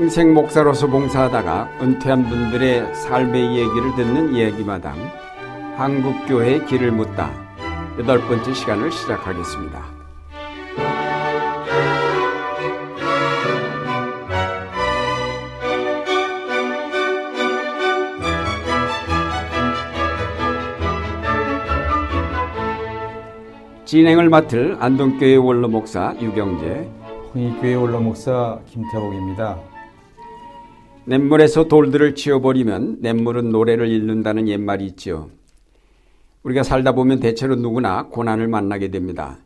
평생 목사로서 봉사하다가 은퇴한 분들의 삶의 이야기를 듣는 이야기마당 한국교회의 길을 묻다 여덟 번째 시간을 시작하겠습니다. 진행을 맡을 안동교회 원로 목사 유경재, 홍익교회 원로 목사 김태복입니다. 냇물에서 돌들을 치워버리면 냇물은 노래를 잃는다는 옛말이 있죠. 우리가 살다 보면 대체로 누구나 고난을 만나게 됩니다.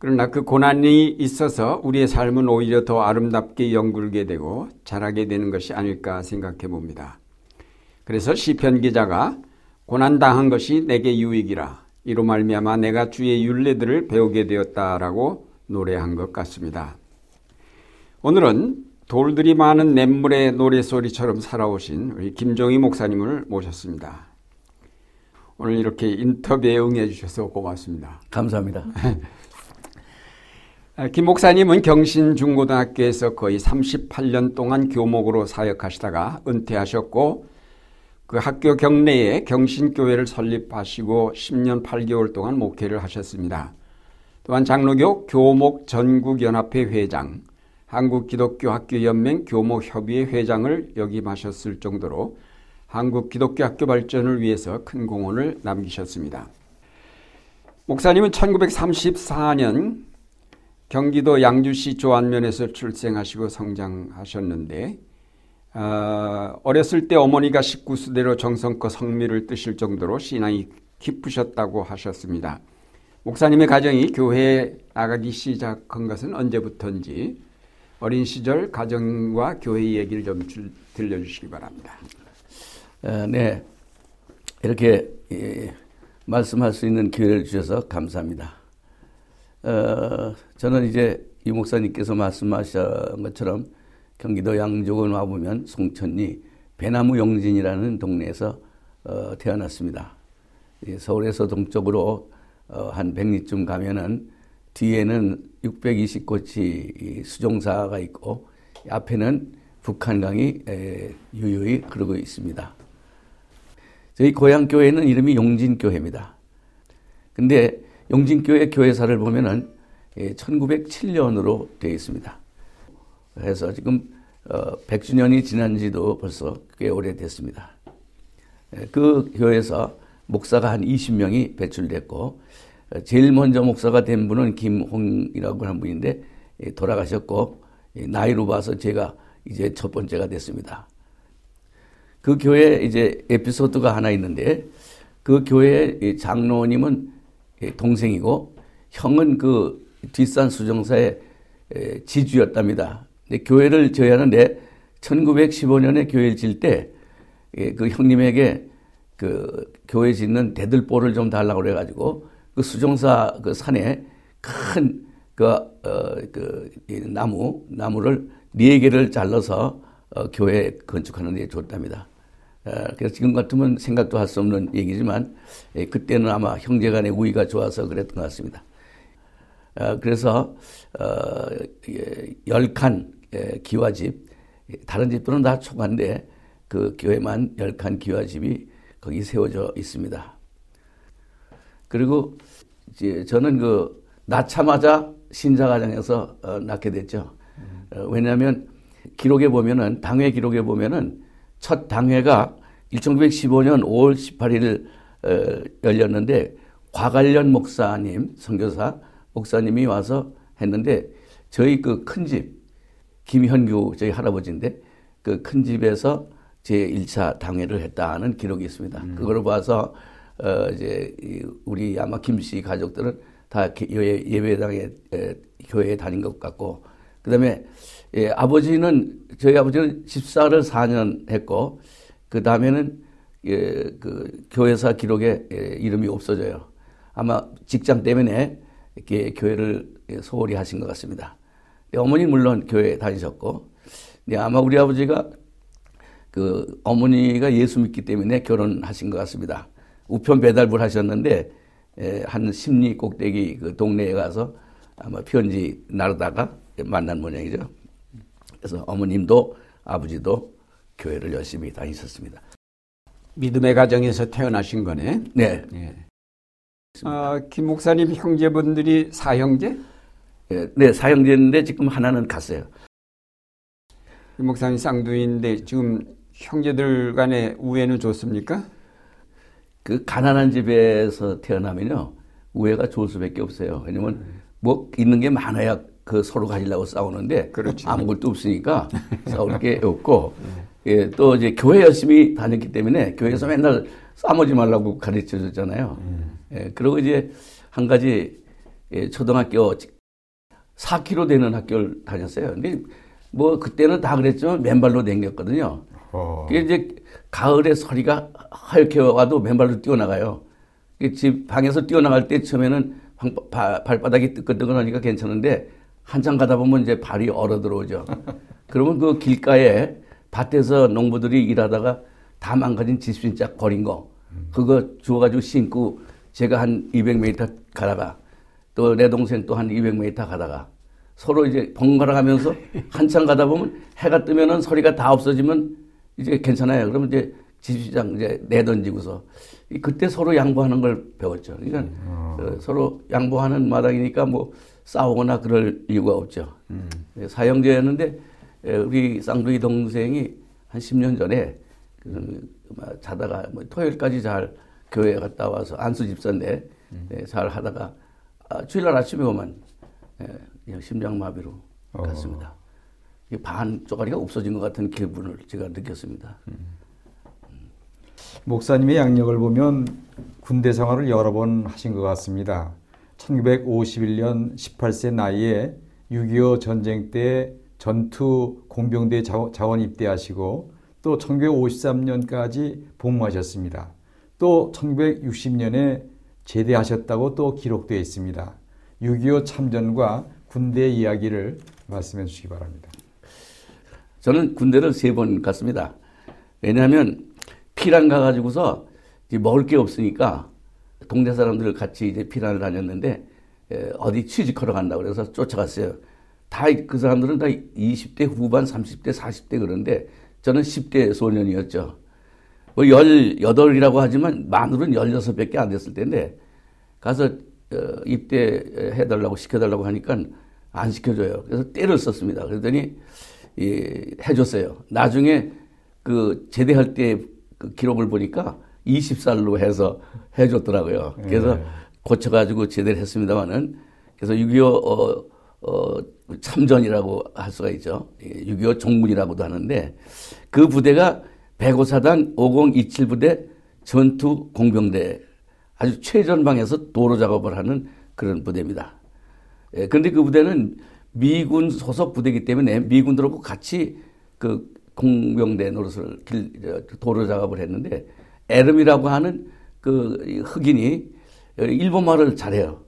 그러나 그 고난이 있어서 우리의 삶은 오히려 더 아름답게 연굴게 되고 자라게 되는 것이 아닐까 생각해 봅니다. 그래서 시편 기자가 고난 당한 것이 내게 유익이라 이로 말미암아 내가 주의 윤례들을 배우게 되었다라고 노래한 것 같습니다. 오늘은 돌들이 많은 냇물의 노래소리처럼 살아오신 우리 김종희 목사님을 모셨습니다. 오늘 이렇게 인터뷰에 응해 주셔서 고맙습니다. 감사합니다. 김 목사님은 경신중고등학교에서 거의 38년 동안 교목으로 사역하시다가 은퇴하셨고 그 학교 경내에 경신교회를 설립하시고 10년 8개월 동안 목회를 하셨습니다. 또한 장로교 교목 전국연합회 회장, 한국기독교학교연맹 교목협의회 회장을 역임하셨을 정도로 한국기독교학교 발전을 위해서 큰 공헌을 남기셨습니다. 목사님은 1934년 경기도 양주시 조안면에서 출생하시고 성장하셨는데 어, 어렸을 때 어머니가 식구수대로 정성껏 성미를 뜨실 정도로 신앙이 깊으셨다고 하셨습니다. 목사님의 가정이 교회에 나가기 시작한 것은 언제부터인지 어린 시절 가정과 교회 얘기를 좀 줄, 들려주시기 바랍니다. 어, 네, 이렇게 예, 말씀할 수 있는 기회를 주셔서 감사합니다. 어, 저는 이제 이 목사님께서 말씀하신 것처럼 경기도 양조군 와보면 송천리 배나무 영진이라는 동네에서 어, 태어났습니다. 서울에서 동쪽으로 어, 한 100리쯤 가면은 뒤에는 620곳이 수종사가 있고 앞에는 북한강이 에, 유유히 흐르고 있습니다. 저희 고향 교회는 이름이 용진교회입니다. 근데 용진교회 교회사를 보면은 1907년으로 되어 있습니다. 그래서 지금 어, 100주년이 지난 지도 벌써 꽤 오래됐습니다. 그 교회에서 목사가 한 20명이 배출됐고 제일 먼저 목사가 된 분은 김홍이라고 하는 분인데 돌아가셨고 나이로 봐서 제가 이제 첫 번째가 됐습니다. 그 교회 이제 에피소드가 하나 있는데 그 교회 장로님은 동생이고 형은 그 뒷산 수정사의 지주였답니다. 교회를 져야 하는데 1915년에 교회를 질 때그 예, 형님에게 그 교회 짓는 대들보를 좀 달라고 그래가지고 그 수종사 그 산에 큰 그, 어, 그 나무, 나무를 네 개를 잘라서 어, 교회 건축하는 데 줬답니다. 어, 그래서 지금 같으면 생각도 할 수 없는 얘기지만 예, 그때는 아마 형제 간의 우위가 좋아서 그랬던 것 같습니다. 어, 그래서 어, 예, 열칸 예, 기와집 다른 집들은 다 초가인데 그 교회만 열칸 기와집이 거기 세워져 있습니다. 그리고 이제 저는 그 낳자마자 신자가정에서 어, 낳게 됐죠. 어, 왜냐하면 기록에 보면은 당회 기록에 보면은 첫 당회가 1915년 5월 18일 어, 열렸는데 과관련 목사님 선교사 목사님이 와서 했는데 저희 그 큰 집 김현규 저희 할아버지인데 그 큰 집에서 제 1차 당회를 했다는 기록이 있습니다. 음. 그걸 봐서 어 이제 우리 아마 김 씨 가족들은 다 예배당에 교회에 다닌 것 같고 그다음에 예, 아버지는 저희 아버지는 집사를 4년 했고 그 다음에는 예, 그 교회사 기록에 예, 이름이 없어져요. 아마 직장 때문에 이렇게 교회를 소홀히 하신 것 같습니다. 어머니 물론 교회 다니셨고, 아마 우리 아버지가 그 어머니가 예수 믿기 때문에 결혼하신 것 같습니다. 우편 배달부를 하셨는데 한 심리 꼭대기 그 동네에 가서 아마 편지 나르다가 만난 모양이죠. 그래서 어머님도 아버지도 교회를 열심히 다니셨습니다. 믿음의 가정에서 태어나신 거네. 네. 예. 아, 김 목사님 형제분들이 사형제? 예, 네, 사형제인데 지금 하나는 갔어요. 김 목사님 쌍둥이인데 지금 형제들 간의 우애는 좋습니까? 그 가난한 집에서 태어나면요 우애가 좋을 수밖에 없어요. 왜냐면 뭐 있는 게 많아야 그 서로 가지려고 싸우는데 그렇죠. 아무것도 없으니까 싸울 게 없고 예, 또 이제 교회 열심히 다녔기 때문에 교회에서 맨날 싸우지 말라고 가르쳐 줬잖아요. 예, 그리고 이제 한 가지 예, 초등학교 4km 되는 학교를 다녔어요. 근데 뭐 그때는 다 그랬지만 맨발로 댕겼거든요. 어. 그게 이제 가을에 서리가 하얗게 와도 맨발로 뛰어나가요. 그집 방에서 뛰어나갈 때 처음에는 방- 바- 발바닥이 뜨끈뜨끈하니까 괜찮은데 한참 가다 보면 이제 발이 얼어 들어오죠. 그러면 그 길가에 밭에서 농부들이 일하다가 다 망가진 집신짝 버린 거 그거 주워가지고 신고 제가 한 200m 가다가 또 내 동생 또 한 200m 가다가 서로 이제 번갈아 가면서 한참 가다 보면 해가 뜨면은 소리가 다 없어지면 이제 괜찮아요. 그러면 이제 집시장 이제 내던지고서 이- 그때 서로 양보하는 걸 배웠죠. 그러니까 어, 서로 양보하는 마당이니까 뭐 싸우거나 그럴 이유가 없죠. 예, 사형제였는데 예, 우리 쌍둥이 동생이 한 10년 전에 그, 막 자다가 뭐 토요일까지 잘 교회 갔다 와서 안수 집사인데 예, 잘 하다가 아, 주일날 아침에 오면 예, 그냥 심장마비로 어. 갔습니다. 이반 쪼가리가 없어진 것 같은 기분을 제가 느꼈습니다. 목사님의 양력을 보면 군대 생활을 여러 번 하신 것 같습니다. 1951년 18세 나이에 6.25 전쟁 때 전투 공병대 자원 입대하시고 또 1953년까지 복무하셨습니다. 또 1960년에 제대하셨다고 또 기록되어 있습니다. 6.25 참전과 군대 이야기를 말씀해 주시기 바랍니다. 저는 군대를 세 번 갔습니다. 왜냐하면 피란 가가지고서 먹을 게 없으니까 동네 사람들 같이 이제 피란을 다녔는데 에, 어디 취직하러 간다고 그래서 쫓아갔어요. 다 그 사람들은 다 20대 후반, 30대, 40대 그런데 저는 10대 소년이었죠. 뭐 18이라고 하지만 만으로는 16밖에 안 됐을 텐데 가서 어, 입대해달라고 시켜달라고 하니까 안 시켜줘요. 그래서 때를 썼습니다. 그랬더니 이, 해줬어요. 나중에 그 제대할 때 그 기록을 보니까 20살로 해서 해줬더라고요. 그래서 네. 고쳐가지고 제대를 했습니다만은 그래서 6.25 어, 어, 참전이라고 할 수가 있죠. 6.25 종군이라고도 하는데 그 부대가 105사단 5027 부대 전투 공병대 아주 최전방에서 도로 작업을 하는 그런 부대입니다. 예, 그런데 그 부대는 미군 소속 부대이기 때문에 미군들하고 같이 그 공병대 노릇을 길, 저, 도로 작업을 했는데 에름이라고 하는 그 흑인이 일본 말을 잘해요.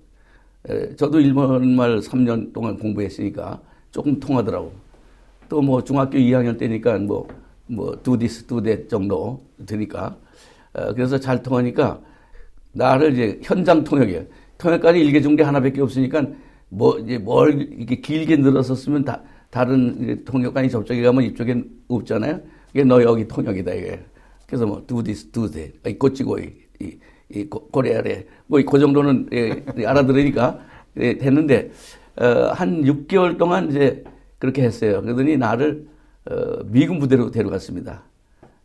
에, 저도 일본 말 3년 동안 공부했으니까 조금 통하더라고. 또 뭐 중학교 2학년 때니까 뭐, 뭐, 두디스, 두대 정도 되니까. 어, 그래서 잘 통하니까 나를 이제 현장 통역이에요. 통역관이 일개 중대 하나밖에 없으니까 뭐, 이제 뭘 이렇게 길게 늘었었으면 다, 다른 통역관이 저쪽에 가면 이쪽엔 없잖아요. 이게 너 여기 통역이다, 이게. 그래서 뭐, 두디스, 두대, 이 꼬치고, 이, 이, 이 고- 고래아래, 뭐, 그 정도는 예, 알아들으니까 예, 됐는데, 어, 한 6개월 동안 이제 그렇게 했어요. 그러더니 나를 어, 미군 부대로 데려갔습니다.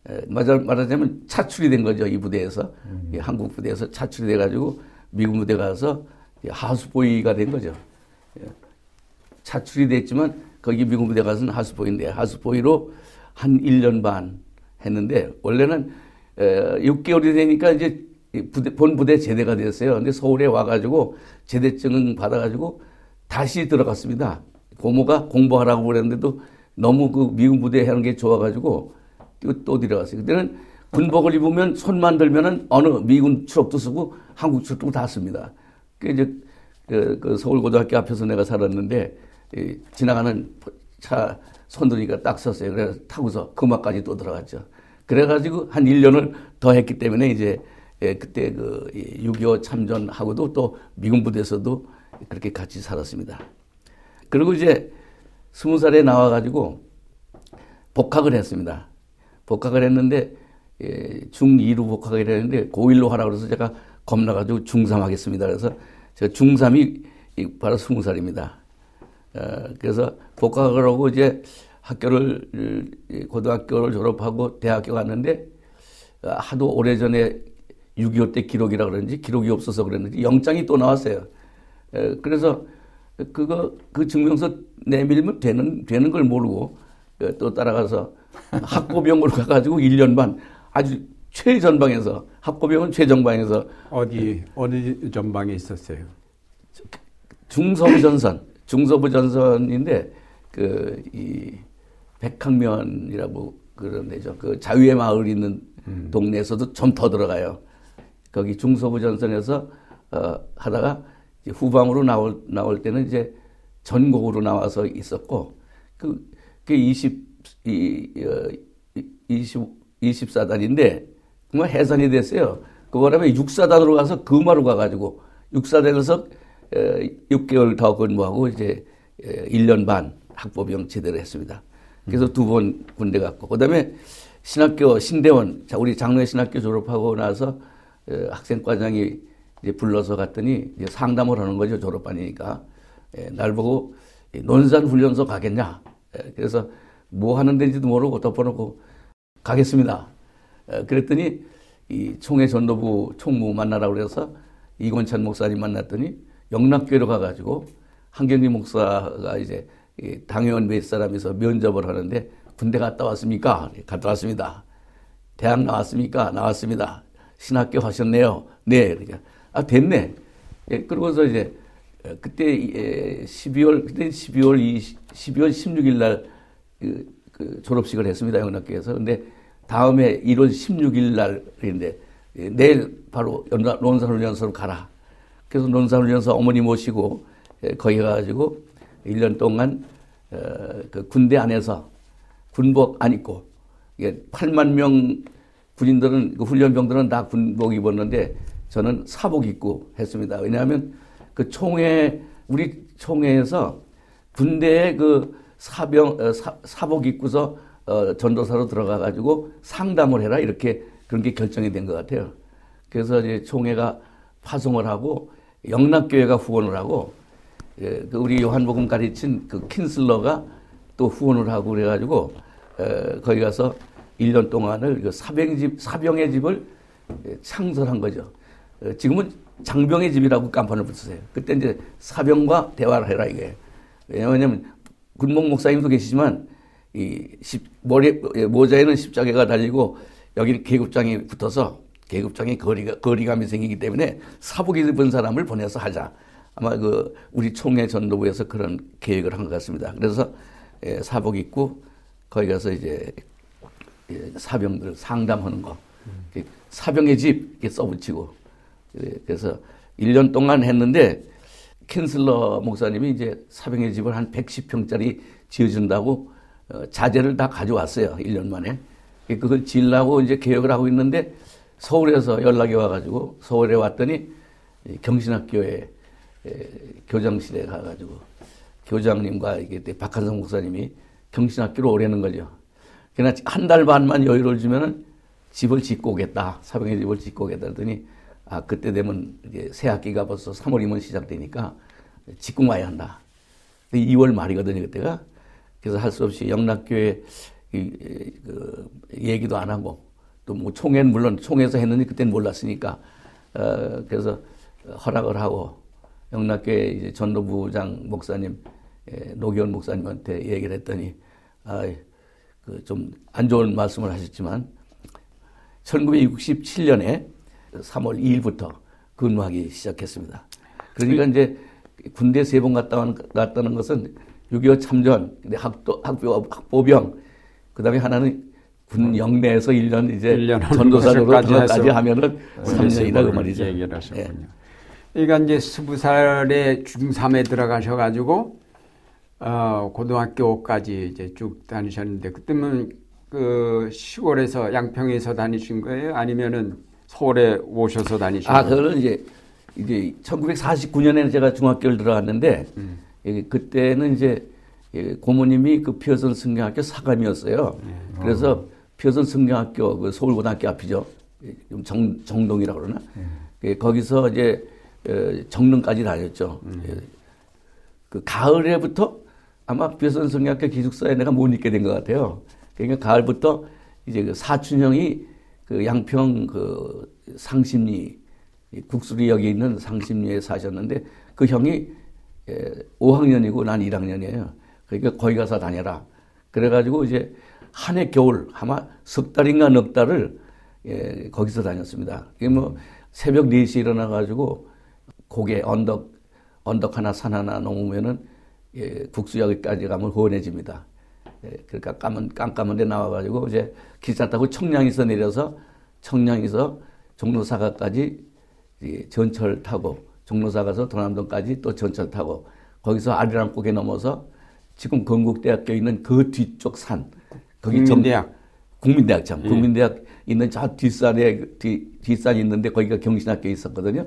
에, 말하- 말하자면 차출이 된 거죠 이 부대에서 이 한국 부대에서 차출이 돼가지고 미군 부대 가서 이 하수보이가 된 거죠. 예. 차출이 됐지만 거기 미군 부대 가서는 하수보이인데 하수보이로 한 1년 반 했는데 원래는 에, 6개월이 되니까 이제 이 부대, 본 부대 제대가 됐어요. 근데 서울에 와가지고 제대증 받아가지고 다시 들어갔습니다. 고모가 공부하라고 그랬는데도 너무 그 미군 부대 하는 게 좋아가지고 또, 또 들어갔어요. 그때는 군복을 입으면 손만 들면은 어느 미군 추록도 쓰고 한국 추록도 다 씁니다. 그 이제 그, 그 서울고등학교 앞에서 내가 살았는데 이 지나가는 차 손들니까 딱 섰어요. 그래서 타고서 금화까지 또 들어갔죠. 그래가지고 한 1년을 더 했기 때문에 이제 예, 그때 그 6.25 참전하고도 또 미군 부대에서도 그렇게 같이 살았습니다. 그리고 이제 스무 살에 나와가지고 복학을 했습니다. 복학을 했는데 예, 중2로 복학을 했는데 고1로 하라 그래서 제가 겁나가지고 중3 하겠습니다. 그래서 제가 중3이 바로 20살입니다. 어, 그래서 복학을 하고 이제 학교를 고등학교를 졸업하고 대학교 갔는데 어, 하도 오래전에 6.25 때 기록이라 그런지 기록이 없어서 그랬는지 영장이 또 나왔어요. 그래서 그거 그 증명서 내밀면 되는 되는 걸 모르고 어, 또 따라가서 학고병으로 가가지고 1년 반 아주 최전방에서 학고병은 최전방에서 어디 어느 전방에 있었어요? 중서부 전선 중서부 전선인데 그 이 백학면이라고 그런 데죠. 그 자유의 마을 있는 음. 동네에서도 좀 더 들어가요. 거기 중서부 전선에서 어, 하다가 후방으로 나올 나올 때는 이제 전곡으로 나와서 있었고 그, 그 20, 이, 어, 20, 24단인데 정말 해산이 됐어요. 그거라면 6사단으로 가서 금화로 가가지고 6사단에서 6개월 더 근무하고 이제 1년 반 학보병 제대로 했습니다. 그래서 두 번 군대 갔고 그다음에 신학교 신대원 자 우리 장로의 신학교 졸업하고 나서 학생과장이 이제 불러서 갔더니 이제 상담을 하는 거죠 졸업반이니까 예, 날 보고 논산 훈련소 가겠냐 예, 그래서 뭐 하는 데인지도 모르고 덮어놓고 가겠습니다. 예, 그랬더니 이 총회 전도부 총무 만나라고 그래서 이권찬 목사님 만났더니 영락교회로 가가지고 한경리 목사가 이제 당회원 몇 사람에서 면접을 하는데 군대 갔다 왔습니까? 갔다 왔습니다. 대학 나왔습니까? 나왔습니다. 신학교 하셨네요. 네. 그러니까 아 됐네. 예, 그러고서 이제 그때 12월 그때 12월 20, 12월 16일 날 그, 그 졸업식을 했습니다. 영락교에서. 근데 다음에 1월 16일 날인데 예, 내일 바로 논산훈련소로 가라. 그래서 논산훈련소 어머니 모시고 예, 거기 가가지고 1년 동안 어, 그 군대 안에서 군복 안 입고 8만 명 군인들은 그 훈련병들은 다 군복 입었는데 저는 사복 입고 했습니다. 왜냐하면 그 총회 우리 총회에서 군대에 그 사병 어, 사, 복 입고서 어, 전도사로 들어가 가지고 상담을 해라 이렇게 그런 게 결정이 된 것 같아요. 그래서 이제 총회가 파송을 하고 영락교회가 후원을 하고 예, 그 우리 요한복음 가르친 그 킨슬러가 또 후원을 하고 그래가지고 에, 거기 가서 1년 동안을 그 사병의 집 사병의 집을 창설한 거죠. 어, 지금은 장병의 집이라고 깜판을 붙으세요. 그때 이제 사병과 대화를 해라 이게. 왜냐하면 군목 목사님도 계시지만 이 십, 머리 예, 모자에는 십자가가 달리고 여기는 계급장이 붙어서 계급장이 거리가 거리감이 생기기 때문에 사복 입은 사람을 보내서 하자. 아마 그 우리 총회 전도부에서 그런 계획을 한 것 같습니다. 그래서 예, 사복 입고 거기 가서 이제 예, 사병들 상담하는 거. 사병의 집 이렇게 써붙이고 예, 그래서 1년 동안 했는데 캔슬러 목사님이 이제 사병의 집을 한 110평짜리 지어준다고 어, 자재를 다 가져왔어요. 1년 만에. 그걸 지으려고 이제 계획을 하고 있는데 서울에서 연락이 와가지고 서울에 왔더니 경신학교에 교장실에 가가지고 교장님과 이게 박한성 목사님이 경신학교로 오라는 거죠. 그냥 한달 반만 여유를 주면은 집을 짓고 오겠다. 사병의 집을 짓고 오겠다. 그랬더니 아, 그때 되면 이제 새 학기가 벌써 3월이면 시작되니까 직궁 와야 한다. 2월 말이거든요, 그때가. 그래서 할 수 없이 영락교회 이, 그, 얘기도 안 하고 또 뭐 총회는 물론 총회에서 했는지 그때는 몰랐으니까 어, 그래서 허락을 하고 영락교회 이제 전도부장 목사님 예, 노기원 목사님한테 얘기를 했더니 아, 그 좀 안 좋은 말씀을 하셨지만 1967년에 3월 2일부터 근무하기 시작했습니다. 그러니까 이제 군대 세 번 갔다 갔다는 것은 6.25 참전, 학도, 학교, 학보병, 그 다음에 하나는 군 영내에서 1년 이제 1년 전도사로 들어까지 하면은 3년이다 그 말이죠. 얘기를 하셨군요. 예. 그러니까 이제 스무 살에 중3에 들어가셔 가지고, 어, 고등학교까지 이제 쭉 다니셨는데, 그때는 그 시골에서 양평에서 다니신 거예요? 아니면은 서울에 오셔서 다니신 아, 그거는 이제 이제 1949년에 제가 중학교를 들어갔는데 음. 그때는 이제 예, 고모님이 그 피어선 성경학교 사감이었어요. 그래서 피어선 성경학교 그 서울고등학교 앞이죠. 예, 정, 정동이라고 그러나 예, 거기서 이제 어, 정릉까지 다녔죠. 예, 그 가을에부터 아마 비어선 성경학교 기숙사에 내가 못 있게 된 것 같아요. 그러니까 가을부터 이제 그 사촌 형이 그 양평 그 상심리 국수리역에 있는 상심리에 사셨는데 그 형이 5학년이고 난 1학년이에요. 그러니까 거기 가서 다녀라. 그래가지고 이제 한 해 겨울 아마 석 달인가 넉 달을 예, 거기서 다녔습니다. 이게 뭐 새벽 4시에 일어나 가지고 고개 언덕 언덕 하나 산 하나 넘으면은 예, 국수역까지 가면 후원해집니다. 예, 그러니까 까만 깜깜한 데 나와 가지고 이제 기차 타고 청량에서 내려서 청량에서 종로사가까지 예, 전철 타고 종로사 가서 도남동까지 또 전철 타고 거기서 아리랑곡에 넘어서 지금 건국대학교 있는 그 뒤쪽 산 거기 국민대학 정, 국민대학장 예. 국민대학 있는 저 뒷산에 뒤, 뒷산이 있는데 거기가 경신학교 있었거든요.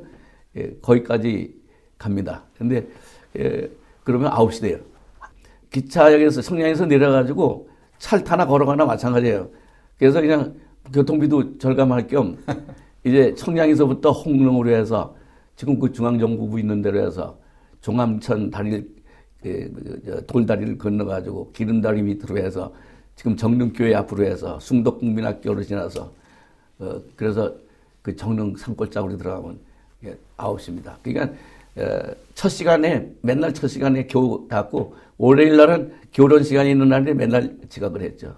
예, 거기까지 갑니다. 근데 예, 그러면 9시 돼요. 기차역에서 청량에서 내려가지고 차를 타나 걸어가나 마찬가지예요. 그래서 그냥 교통비도 절감할 겸 이제 청량에서부터 홍릉으로 해서 지금 그 중앙정부부 있는 데로 해서 종암천 다리를 그, 돌다리를 건너가지고 기름다리 밑으로 해서 지금 정릉교회 앞으로 해서 숭덕국민학교로 지나서 어, 그래서 그 정릉 산골짜기로 들어가면 예, 9시입니다. 그러니까 어, 첫 시간에 맨날 첫 시간에 겨우 닫고 월요일 날은 교련 시간이 있는 날에 맨날 지각을 했죠.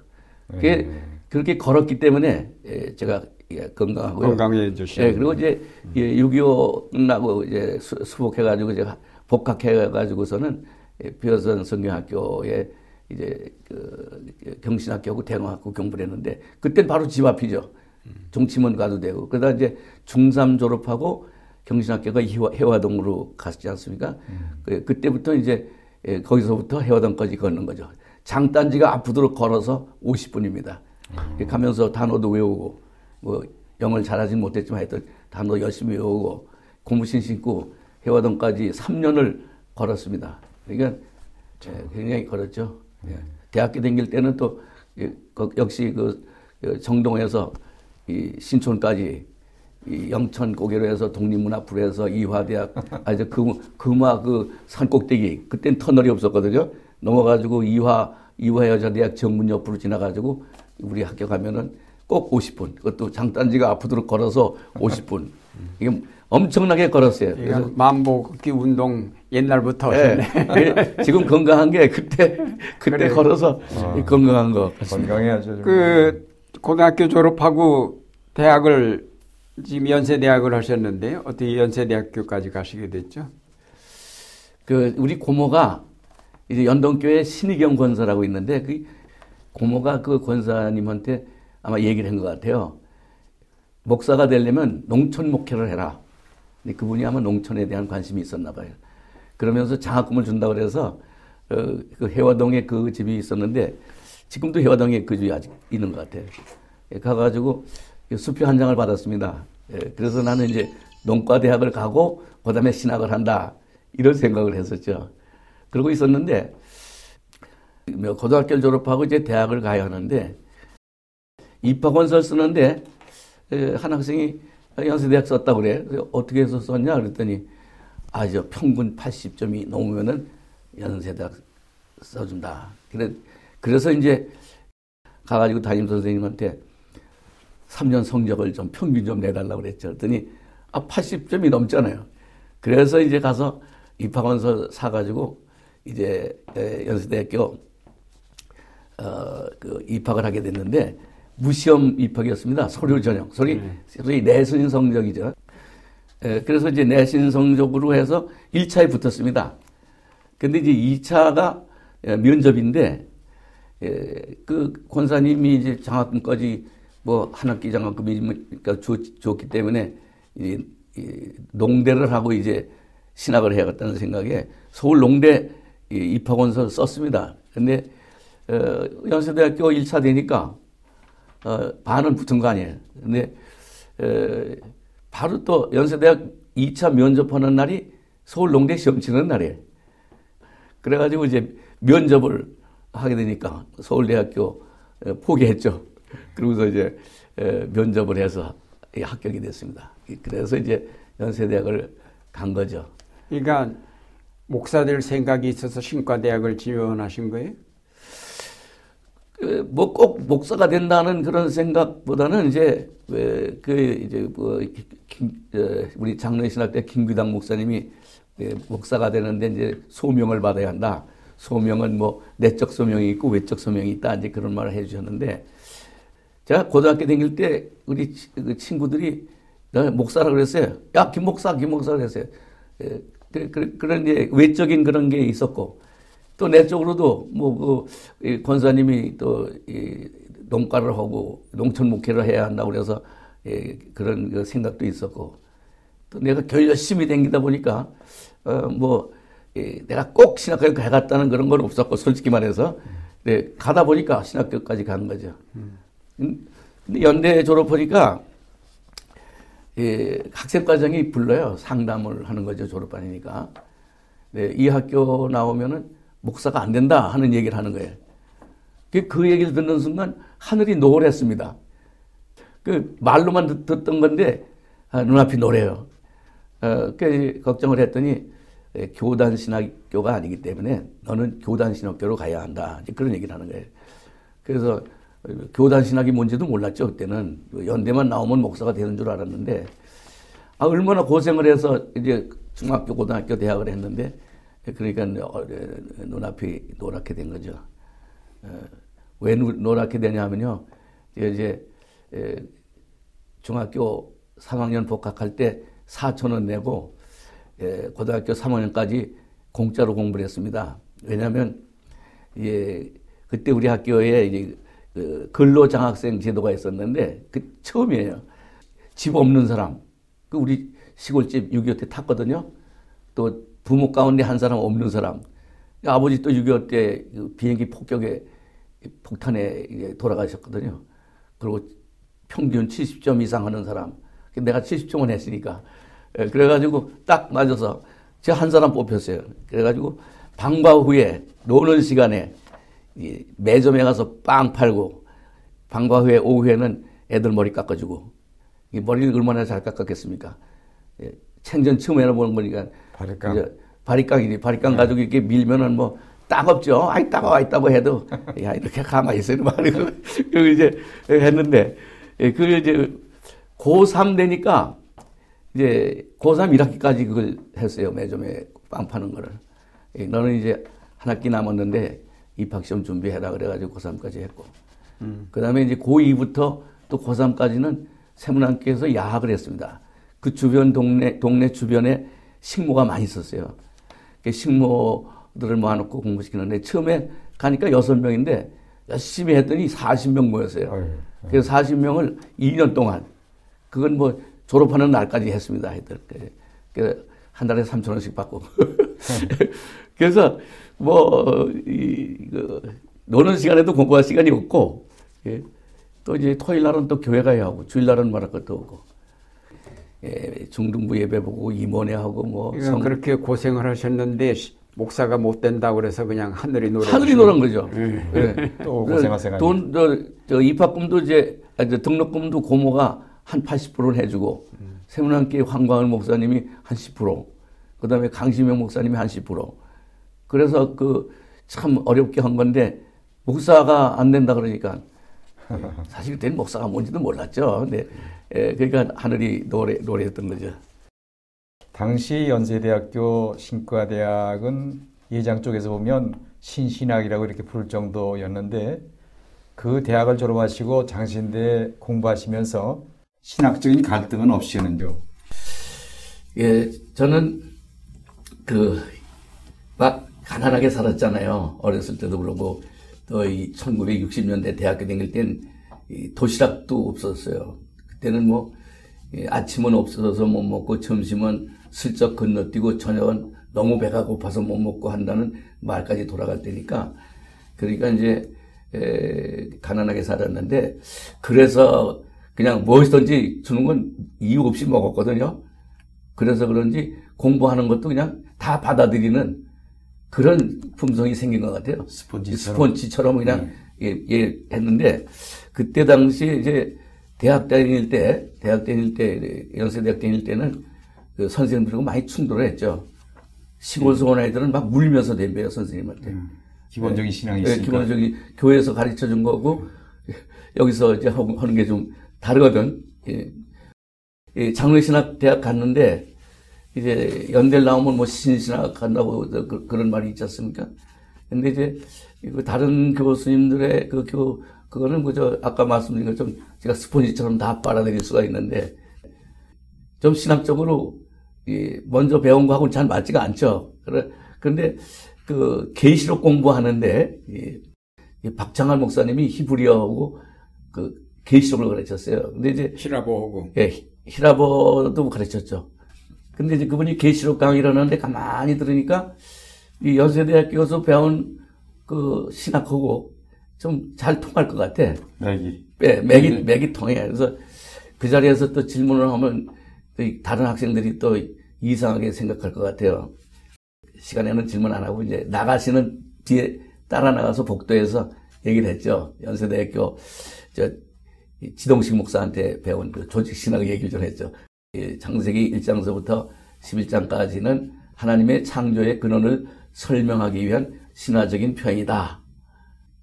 그게 네. 그렇게 걸었기 때문에 예, 제가 예, 건강하고요. 건강해주시. 예, 그리고 이제 예, 6.25 끝나고 이제 수, 복해가지고 이제 복학해가지고서는 예, 비어선 성경학교에 이제 그 경신학교하고 대학교 공부를 했는데 그땐 바로 집 앞이죠. 정치문 가도 되고 그러다 이제 중3 졸업하고 경신학교가 해화, 동으로 갔지 않습니까? 음. 그, 그때부터 이제 예, 거기서부터 해화동까지 걷는 거죠. 장단지가 앞으로 걸어서 50분입니다. 음. 가면서 단어도 외우고 뭐 영어를 잘하진 못했지만 하여튼 단어 열심히 외우고 고무신 신고 해화동까지 3년을 걸었습니다. 그러니까 예, 굉장히 걸었죠. 예. 대학교 다닐 때는 또 예, 역시 그 정동에서 이 신촌까지 이 영천 고개로 해서 독립문화부로 해서 이화대학 아주 그 금화 그 산꼭대기 그땐 터널이 없었거든요. 넘어가지고 이화 이화 여자대학 정문 옆으로 지나가지고 우리 학교 가면은 꼭 50분. 그것도 장단지가 앞으로 걸어서 50분. 이게 엄청나게 걸었어요. 그래서 만보 걷기 운동 옛날부터 네. 지금 건강한 게 그때 그때 그래. 걸어서 어. 건강한 거. 건강해야죠. 그 고등학교 졸업하고 대학을 지금 연세대학을 하셨는데요. 어떻게 연세대학교까지 가시게 됐죠? 그 우리 고모가 이제 연동교회 신의경 권사라고 있는데 그 고모가 그 권사님한테 아마 얘기를 한 것 같아요. 목사가 되려면 농촌 목회를 해라. 근데 그분이 아마 농촌에 대한 관심이 있었나 봐요. 그러면서 장학금을 준다고 그래서 어, 그 해화동에 그 집이 있었는데 지금도 해화동에 그 집이 아직 있는 것 같아요. 예, 가가지고 수표 한 장을 받았습니다. 예, 그래서 나는 이제 농과 대학을 가고 그다음에 신학을 한다 이런 생각을 했었죠. 그러고 있었는데 뭐 고등학교를 졸업하고 이제 대학을 가야 하는데 입학원서를 쓰는데 한 학생이 연세대학 썼다고 그래. 어떻게 해서 썼냐 그랬더니 아, 저 평균 80점이 넘으면은 연세대학 써준다. 그래, 그래서 이제 가가지고 담임 선생님한테 3년 성적을 좀 평균 좀 내달라고 그랬죠. 그랬더니 아, 80점이 넘잖아요. 그래서 이제 가서 입학원서 사가지고 이제 연세대학교 어, 그 입학을 하게 됐는데 무시험 입학이었습니다. 서류 전형. 소리, 네. 소위 내신 성적이죠. 에, 그래서 이제 내신 성적으로 해서 1차에 붙었습니다. 근데 이제 2차가 면접인데, 에, 그 권사님이 이제 장학금까지 뭐 한 학기 장학금이 그러니까 줬기 때문에 이, 이 농대를 하고 이제 신학을 해야겠다는 생각에 서울 농대 입학원서 썼습니다. 근데 어, 연세대학교 1차 되니까 어, 반은 붙은 거 아니에요. 근데 에, 바로 또 연세대학 2차 면접하는 날이 서울 농대 시험 치는 날이에요. 그래가지고 이제 면접을 하게 되니까 서울대학교 포기했죠. 그러고서 이제 면접을 해서 합격이 됐습니다. 그래서 이제 연세대학을 간 거죠. 그러니까 목사 될 생각이 있어서 신과대학을 지원하신 거예요? 그 뭐꼭 목사가 된다는 그런 생각보다는 이제 그 이제 뭐 우리 장로신학대 김규당 목사님이 목사가 되는데 이제 소명을 받아야 한다. 소명은 뭐 내적 소명이 있고 외적 소명이 있다. 이제 그런 말을 해주셨는데 제가 고등학교 다닐 때 우리 그 친구들이 목사라 그랬어요. 야, 김 목사, 김 목사 그랬어요. 그, 그, 그런 이제 외적인 그런 게 있었고 또 내적으로도 뭐 그 권사님이 또 이 농가를 하고 농촌 목회를 해야 한다고 그래서 예, 그런 그 생각도 있었고 또 내가 교 열심히 다니다 보니까 어 뭐 예, 내가 꼭 신학교에 가갔다는 그런 건 없었고 솔직히 말해서 네, 가다 보니까 신학교까지 간 거죠. 음. 근데 연대 졸업하니까 예, 학생과정이 불러요. 상담을 하는 거죠. 졸업반이니까. 네, 이 학교 나오면은 목사가 안 된다 하는 얘기를 하는 거예요. 그, 그 얘기를 듣는 순간 하늘이 노랬습니다. 그 말로만 듣, 던 건데 아, 눈앞이 노래요. 어, 그 걱정을 했더니 예, 교단 신학교가 아니기 때문에 너는 교단 신학교로 가야 한다. 그런 얘기를 하는 거예요. 그래서 교단 신학이 뭔지도 몰랐죠 그때는 연대만 나오면 목사가 되는 줄 알았는데 아 얼마나 고생을 해서 이제 중학교 고등학교 대학을 했는데 그러니까 어, 눈앞이 노랗게 된 거죠. 어, 왜 노랗게 되냐면요. 이제 중학교 3학년 복학할 때 4천 원 내고 고등학교 3학년까지 공짜로 공부를 했습니다. 왜냐하면 예, 그때 우리 학교에 이제 그 근로 장학생 제도가 있었는데 그 처음이에요. 집 없는 사람. 그 우리 시골집 6.25 때 탔거든요. 또 부모 가운데 한 사람 없는 사람. 아버지 또 6.25때그 비행기 폭격에 폭탄에 돌아가셨거든요. 그리고 평균 70점 이상 하는 사람. 내가 70점을 했으니까. 예, 그래가지고 딱 맞아서 제가 한 사람 뽑혔어요. 그래가지고 방과 후에 노는 시간에 매점에 가서 빵 팔고 방과 후에 오후에는 애들 머리 깎아주고 머리를 얼마나 잘 깎았겠습니까? 예, 생전 처음 해보는 거니까 바리깡 바리깡이니 바리깡 네. 가지고 이렇게 밀면은 뭐 따갑죠. 아이 따가워 아이 따가워 해도 야 이렇게 가만히 있어요 말이고 그 이제 했는데 예, 그 이제 고3 되니까 이제 고3 1학기까지 그걸 했어요 매점에 빵 파는 거를 예, 너는 이제 한 학기 남았는데 입학시험 준비해라 그래가지고 고3까지 했고 음. 그 다음에 이제 고2부터 또 고3까지는 세문학교에서 야학을 했습니다. 그 주변 동네, 동네 주변에 식모가 많이 있었어요. 그 식모들을 모아놓고 공부시키는데 처음에 가니까 여섯 명인데 열심히 했더니 40명 모였어요. 그래서 40명을 2년 동안 그건 뭐 졸업하는 날까지 했습니다. 하여튼. 그, 한 달에 3천 원씩 받고. 그래서 뭐, 이, 그, 노는 시간에도 공부할 시간이 없고, 예. 또 이제 토요일 날은 또 교회 가야 하고, 주일 날은 말할 것도 없고, 예, 중등부 예배 보고 임원회 하고 뭐. 성... 그렇게 고생을 하셨는데, 목사가 못 된다고 그래서 그냥 하늘이 노래. 하늘이 노란 거죠. 예. 예. 또 고생하세요. 돈, 저, 저 입학금도 이제, 아, 저 등록금도 고모가 한 80%를 해주고, 음. 세문안교회 황광을 목사님이 한 10%, 그 다음에 강시명 목사님이 한 10%. 그래서 그 참 어렵게 한 건데 목사가 안 된다 그러니까 사실 그때는 목사가 뭔지도 몰랐죠. 근데 예, 그러니까 하늘이 노래 노래했던 거죠. 당시 연세대학교 신과대학은 예장 쪽에서 보면 신신학이라고 이렇게 부를 정도였는데 그 대학을 졸업하시고 장신대 공부하시면서 신학적인 갈등은 없이는요. 예, 저는 그 막 가난하게 살았잖아요. 어렸을 때도 그러고 또 이 1960년대 대학교 다닐 땐 도시락도 없었어요. 그때는 뭐 아침은 없어서 못 먹고 점심은 슬쩍 건너뛰고 저녁은 너무 배가 고파서 못 먹고 한다는 말까지 돌아갈 때니까 그러니까 이제 에, 가난하게 살았는데 그래서 그냥 무엇이든지 주는 건 이유 없이 먹었거든요. 그래서 그런지 공부하는 것도 그냥 다 받아들이는 그런 품성이 생긴 것 같아요. 스폰지처럼. 스폰지처럼 그냥 예, 예, 했는데 그때 당시에 이제 대학 다닐 때, 대학 다닐 때, 연세 대학 다닐 때는 그 선생님들하고 많이 충돌을 했죠. 시골 소원 아이들은 막 물면서 댐벼요, 선생님한테. 기본적인 신앙이 예, 있으니까. 기본적인 교회에서 가르쳐 준 거고, 여기서 이제 하는 게 좀 다르거든. 예. 예, 장로신학 대학 갔는데, 이제 연대를 나오면 뭐 신신학 간다고 그, 그런 말이 있지 않습니까? 근데 이제 그 다른 교수님들의 그 교, 그거는 그저 아까 말씀드린 것처럼 제가 스폰지처럼 다 빨아들일 수가 있는데 좀 신학적으로 이 먼저 배운 거하고는 잘 맞지가 않죠. 그래, 그런데 그 계시록 공부하는데 박창환 목사님이 히브리어하고 그 계시록을 가르쳤어요. 근데 이제 히라보하고 예, 히라버도 가르쳤죠. 근데 이제 그분이 계시록 강의를 하는데 가만히 들으니까 이 연세대학교 에서 배운 그 신학하고 좀 잘 통할 것 같아. 맥이. 예, 맥이, 맥이 통해. 그래서 그 자리에서 또 질문을 하면 또 다른 학생들이 또 이상하게 생각할 것 같아요. 시간에는 질문 안 하고 이제 나가시는 뒤에 따라 나가서 복도에서 얘기를 했죠. 연세대학교 저 지동식 목사한테 배운 그 조직신학 얘기를 좀 했죠. 창세기 1장서부터 11장까지는 하나님의 창조의 근원을 설명하기 위한 신화적인 표현이다.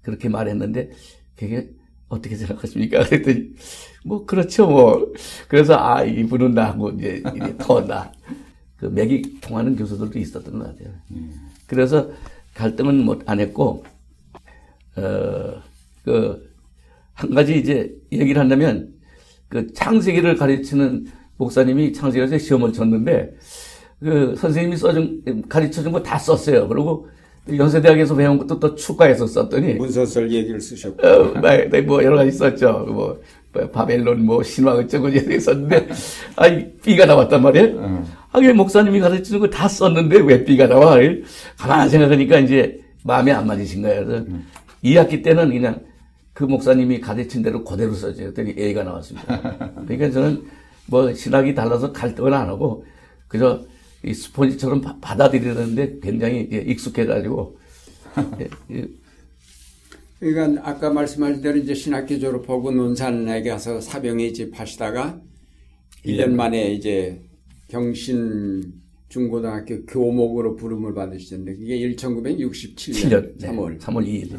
그렇게 말했는데 그게 어떻게 생각하십니까? 그랬더니 뭐 그렇죠 뭐 그래서 아 이분은 나하고 이제 통한다. 그 맥이 통하는 교수들도 있었던 것 같아요. 그래서 갈등은 못안 했고 어그 한 가지 이제 얘기를 한다면 그 창세기를 가르치는 목사님이 창세기에서 시험을 쳤는데 그 선생님이 써준 가르쳐 준 거 다 썼어요. 그리고 연세대학에서 배운 것도 또 추가해서 썼더니 문서설 얘기를 쓰셨고 어, 네, 네, 뭐 여러 가지 썼죠. 뭐 바벨론 뭐 신화 어쩌고 저쩌고 썼는데 아이 B가 나왔단 말이에요. 하긴 목사님이 가르치는 거 다 썼는데 왜 B가 나와? 가만히 생각하니까 이제 마음에 안 맞으신 거예요. 그래서 2학기 때는 그냥 그 목사님이 가르친 대로 그대로 써줘요. 그랬더니 A가 나왔습니다. 그러니까 저는 뭐 신학이 달라서 갈등을 안 하고 그저 이 스폰지처럼 바- 받아들이는데 굉장히 이제 익숙해가지고. 예, 예, 그러니까 아까 말씀하신 대로 이제 신학교 졸업하고 논산에 가서 사병에 집하시다가 1년 만에 이제 경신 중고등학교 교목으로 부름을 받으셨는데 그게 1967년 7년. 3월. 3월 2일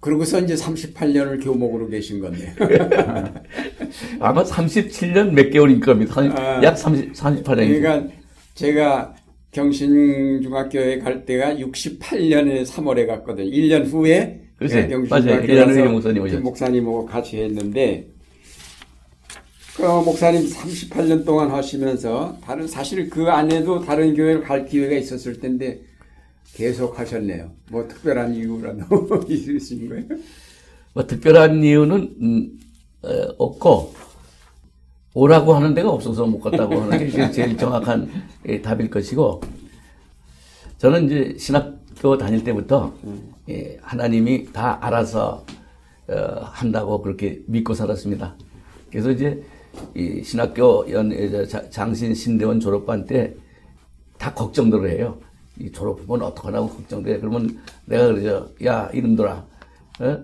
그러고서 이제 38년을 교목으로 계신 건데요. 아마 37년 몇 개월일 겁니다. 한- 아. 약 30, 38년이죠. 그러니까 제가 경신중학교에 갈 때가 68년에 3월에 갔거든요. 1년 후에 글쎄, 예, 맞아요. 경신중학교 1년 후에 목사님. 목사님하고 같이 했는데 그 목사님 38년 동안 하시면서 다른 사실 그 안에도 다른 교회를 갈 기회가 있었을 텐데 계속 하셨네요. 뭐 특별한 이유라도 있으신 거예요? 뭐 특별한 이유는 음, 어, 없고 오라고 하는 데가 없어서 못 갔다고 하는 게 제일 정확한 예, 답일 것이고 저는 이제 신학교 다닐 때부터 예, 하나님이 다 알아서 어, 한다고 그렇게 믿고 살았습니다. 그래서 이제 이 신학교 연 장신 신대원 졸업반 때 다 걱정들을 해요. 이 졸업하면 어떡하라고 걱정돼. 그러면 내가 그러죠. 야, 이놈들아. 어?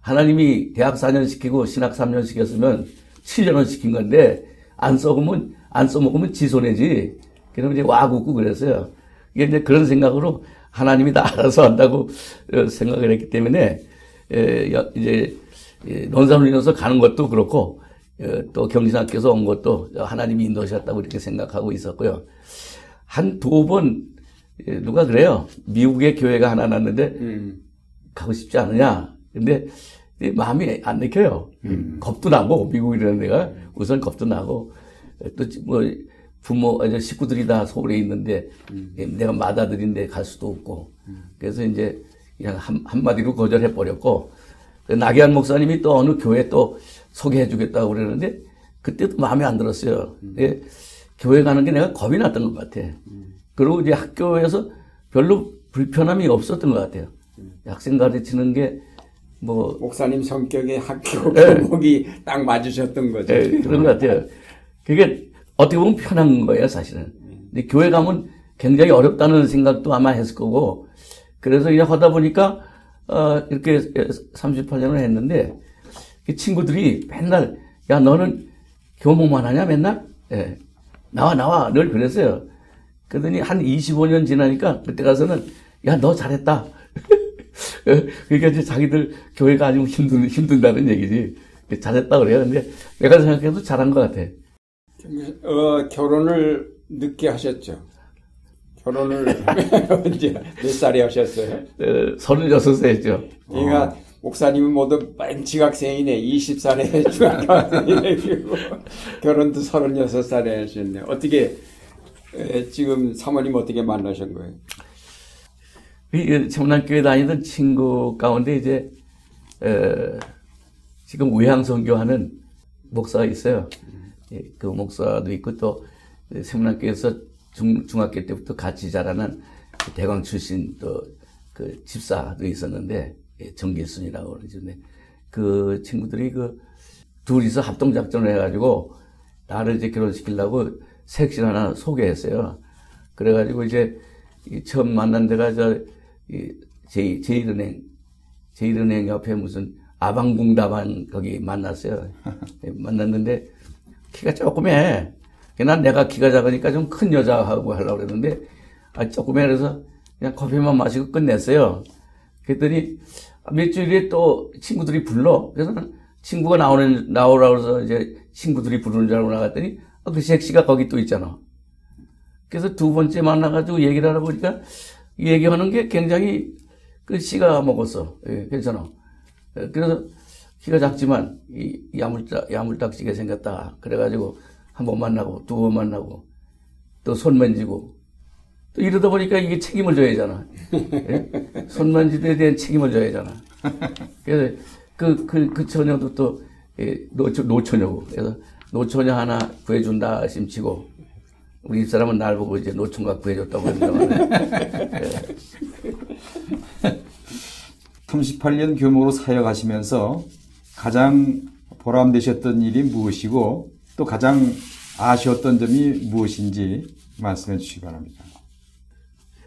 하나님이 대학 4년 시키고 신학 3년 시켰으면 7년을 시킨 건데 안 써먹으면, 안 써먹으면 지 손해지. 그러면 이제 와구고 그랬어요. 이게 이제 그런 생각으로 하나님이 다 알아서 한다고 어, 생각을 했기 때문에 에, 여- 이제 예, 논산훈련소 가는 것도 그렇고 어, 또 경신학교에서 온 것도 하나님이 인도하셨다고 이렇게 생각하고 있었고요. 한 두 번 누가 그래요. 미국의 교회가 하나 났는데 음. 가고 싶지 않느냐. 근데 이 마음이 안 내켜요. 겁도 나고 미국이라는 데가 우선 겁도 나고 또 뭐 부모 아니 식구들이 다 서울에 있는데 내가 맏아들인데 갈 수도 없고 그래서 이제 그냥 한, 한마디로 거절해 버렸고 그 나기한 목사님이 또 어느 교회 또 소개해 주겠다고 그러는데 그때도 마음에 안 들었어요. 예, 교회 가는 게 내가 겁이 났던 것 같아. 그리고 이제 학교에서 별로 불편함이 없었던 것 같아요. 학생 가르치는 게 뭐 목사님 성격에 학교 네. 교목이 딱 맞으셨던 거죠. 예, 그런 것 같아요. 그게 어떻게 보면 편한 거예요, 사실은. 근데 교회 가면 굉장히 어렵다는 생각도 아마 했을 거고 그래서 이제 하다 보니까 어, 이렇게 38년을 했는데 그 친구들이 맨날 야 너는 교목만 하냐 맨날 예. 나와 나와 늘 그랬어요. 그러더니 한 25년 지나니까 그때 가서는 야 너 잘했다. 그러니까 이제 자기들 교회가 아주 힘든 힘든다는 얘기지. 잘했다 그래요. 근데 내가 생각해도 잘한 것 같아. 어, 결혼을 늦게 하셨죠. 결혼을 언제 몇 살에 하셨어요? 어, 36세 했죠. 그러니까 어. 목사님은 모두 맨 지각생이네. 20살에 중학교생이네. 그리고 결혼도 36살에 하셨네. 어떻게 에, 지금 사모님 어떻게 만나신 거예요? 청남교회 다니던 친구 가운데 이제 에, 지금 외향선교하는 목사가 있어요. 예, 그 목사도 있고 또 세문학교에서 중, 중학교 때부터 같이 자라는 그 대광 출신 또 그 집사도 있었는데 예, 정길순이라고 그러죠. 그 친구들이 그 둘이서 합동작전을 해가지고 나를 이제 결혼시키려고 색신 하나 소개했어요. 그래가지고 이제 처음 만난 데가 저 제, 제일은행, 제일은행 옆에 무슨 아방궁다반 거기 만났어요. 예, 만났는데 키가 조금해. 난 내가 키가 작으니까 좀 큰 여자하고 하려고 그랬는데 아, 조금해 그래서 그냥 커피만 마시고 끝냈어요. 그랬더니 며칠 에또 친구들이 불러. 그래서 친구가 나오는, 나오라고 해서 이제 친구들이 부르는 줄 알고 나갔더니 아, 그 섹시가 거기 또 있잖아. 그래서 두 번째 만나가지고 얘기를 하다 보니까 얘기하는 게 굉장히 그 씨가 먹었어. 예, 괜찮아. 예, 그래서 키가 작지만 이 야물딱 야물딱지게 생겼다. 그래가지고 한 번 만나고 두 번 만나고 또 손 만지고 또 이러다 보니까 이게 책임을 져야 하잖아. 예? 손 만지에 대한 책임을 져야 하잖아. 그래서 그, 그, 그 처녀도 또, 예, 노처, 노처녀고. 그래서 노처녀 하나 구해준다 심치고, 우리 집사람은 날 보고 이제 노총각 구해줬다고 합니다만. 38년 규모로 사역하시면서 가장 보람되셨던 일이 무엇이고 또 가장 아쉬웠던 점이 무엇인지 말씀해 주시기 바랍니다.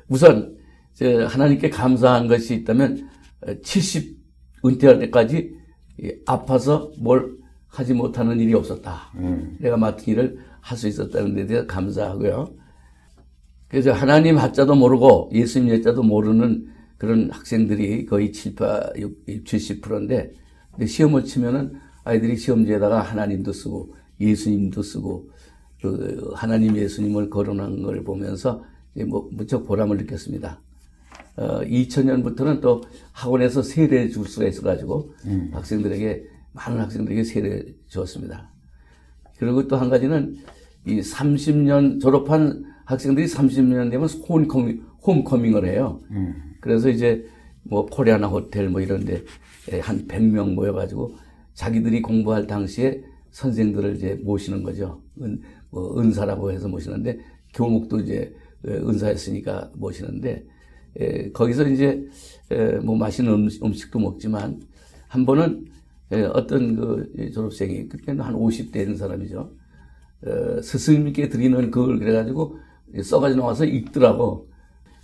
우선 하나님께 감사한 것이 있다면 70 은퇴할 때까지 아파서 뭘 하지 못하는 일이 없었다. 음. 내가 맡은 일을 할 수 있었다는 데 대해서 감사하고요. 그래서 하나님 학자도 모르고 예수님 예자도 모르는 그런 학생들이 거의 7, 8, 6, 70%인데 시험을 치면은 아이들이 시험지에다가 하나님도 쓰고 예수님도 쓰고 그 하나님 예수님을 거론한 걸 보면서 뭐 무척 보람을 느꼈습니다. 어, 2000년부터는 또 학원에서 세례 줄 수가 있어가지고 음. 학생들에게 많은 학생들에게 세례 주었습니다. 그리고 또 한 가지는 이 30년 졸업한 학생들이 30년 되면 홈커밍, 홈커밍을 해요. 음. 그래서 이제 뭐 코리아나 호텔 뭐 이런데 한 100명 모여가지고 자기들이 공부할 당시에 선생들을 이제 모시는 거죠. 은, 뭐 은사라고 해서 모시는데 교목도 이제 은사했으니까 모시는데 에, 거기서 이제 에, 뭐 맛있는 음식, 음식도 먹지만 한 번은 에, 어떤 그 졸업생이 그때는 한 50대 된 사람이죠. 어, 스승님께 드리는 그걸 그래가지고 써가지고 나와서 읽더라고.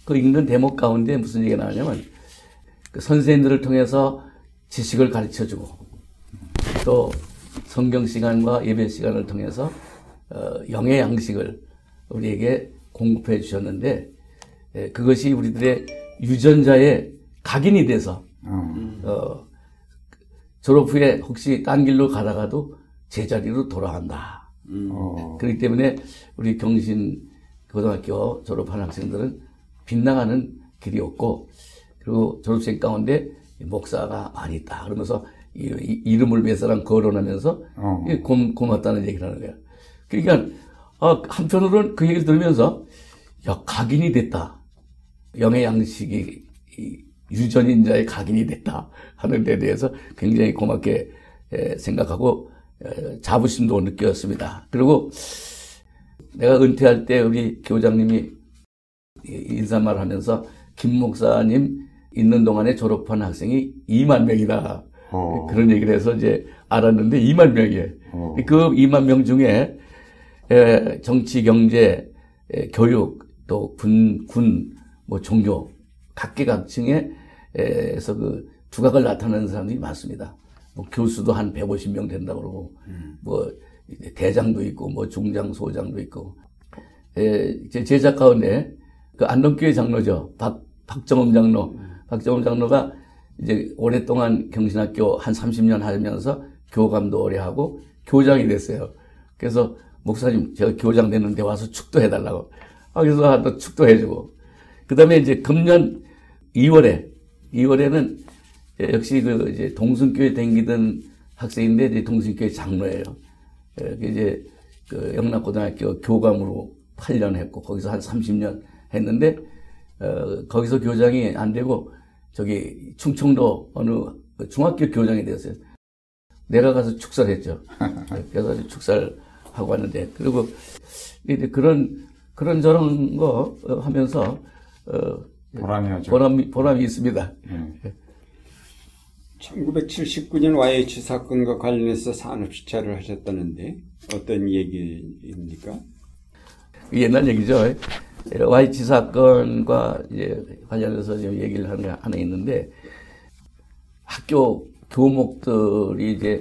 그 읽는 대목 가운데 무슨 얘기가 나오냐면 그 선생님들을 통해서 지식을 가르쳐 주고 또 성경 시간과 예배 시간을 통해서 어, 영의 양식을 우리에게 공급해 주셨는데 예, 그것이 우리들의 유전자의 각인이 돼서 음. 어, 졸업 후에 혹시 딴 길로 가다가도 제자리로 돌아간다. 음. 어. 그렇기 때문에 우리 경신 고등학교 졸업한 학생들은 빗나가는 길이 없고 그리고 졸업생 가운데 목사가 많이 있다. 그러면서 이, 이름을 몇 사람 거론하면서 어. 고, 고맙다는 얘기를 하는 거야. 그러니까 어, 한편으로는 그 얘기를 들으면서 야 각인이 됐다. 영의 양식이 유전인자의 각인이 됐다 하는 데 대해서 굉장히 고맙게 생각하고 자부심도 느꼈습니다. 그리고 내가 은퇴할 때 우리 교장님이 인사말 하면서 김 목사님 있는 동안에 졸업한 학생이 2만 명이다. 어. 그런 얘기를 해서 이제 알았는데 2만 명이에요. 어. 그 2만 명 중에 정치, 경제, 교육 또 군, 군, 뭐 종교, 각계각층에 에서 그 두각을 나타내는 사람들이 많습니다. 뭐 교수도 한 150명 된다고 그러고, 뭐 대장도 있고, 뭐 중장, 소장도 있고. 에, 제 제자 가운데 그 안동교회 장로죠. 박, 박정음 장로. 박정음 장로가 이제 오랫동안 경신학교 한 30년 하면서 교감도 오래 하고 교장이 됐어요. 그래서 목사님, 제가 교장 됐는데 와서 축도 해달라고. 아, 그래서 또 축도 해주고. 그 다음에 이제 금년 2월에, 2월에는 역시 그 이제 동순교회 댕기던 학생인데 이제 동순교회 장로예요. 예, 그 이제 그 영락고등학교 교감으로 8년 했고 거기서 한 30년 했는데 어, 거기서 교장이 안 되고 저기 충청도 어느 중학교 교장이 되었어요. 내가 가서 축사를 했죠. 그래서 축사를 하고 왔는데 그리고 이제 그런 그런 저런 거 하면서 어, 보람이 하죠. 보람이 보람이 있습니다. 예. 1979년 YH 사건과 관련해서 산업시찰을 하셨다는데 어떤 얘기입니까? 옛날 얘기죠. YH 사건과 이제 관련해서 지금 얘기를 하는 게 하나 있는데 학교 교목들이 이제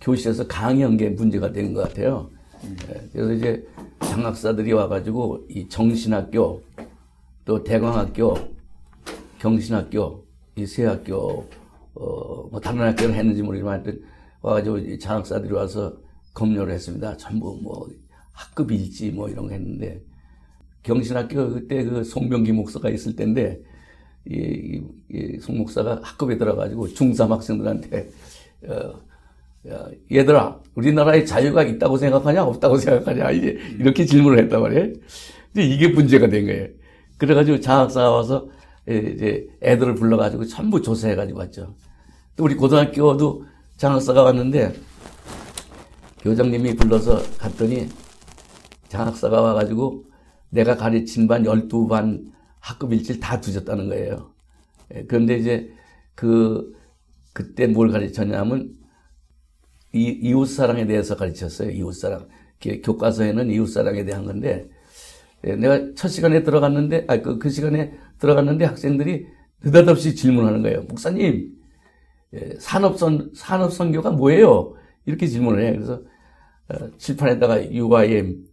교실에서 강의한 게 문제가 되는 것 같아요. 예, 그래서 이제 장학사들이 와가지고 이 정신학교 또 대광학교 경신학교 이 세 학교 어 뭐 다른 학교는 했는지 모르지만 하여튼 와가지고 이 장학사들이 와서 검열을 했습니다. 전부 뭐 학급 일지 뭐 이런 거 했는데 경신학교 그때 그 송병기 목사가 있을 때인데 이, 이, 이 송 목사가 학급에 들어가지고 중3 학생들한테 어, 야, 얘들아 우리나라에 자유가 있다고 생각하냐 없다고 생각하냐 이제 이렇게 질문을 했단 말이에요. 이제 이게 문제가 된 거예요. 그래가지고 장학사가 와서 이제 애들을 불러가지고 전부 조사해가지고 왔죠. 또 우리 고등학교도 장학사가 왔는데 교장님이 불러서 갔더니 장학사가 와가지고 내가 가르친 반 12반 학급 일지를 다 뒤졌다는 거예요. 예, 그런데 이제 그, 그때 뭘 가르쳤냐면 이, 이웃사랑에 대해서 가르쳤어요. 이웃사랑. 교과서에는 이웃사랑에 대한 건데 예, 내가 첫 시간에 들어갔는데, 아, 그, 그 시간에 들어갔는데 학생들이 느닷없이 질문하는 거예요. 목사님, 예, 산업선, 산업선교가 뭐예요? 이렇게 질문을 해요. 그래서 어, 칠판에다가 UIM,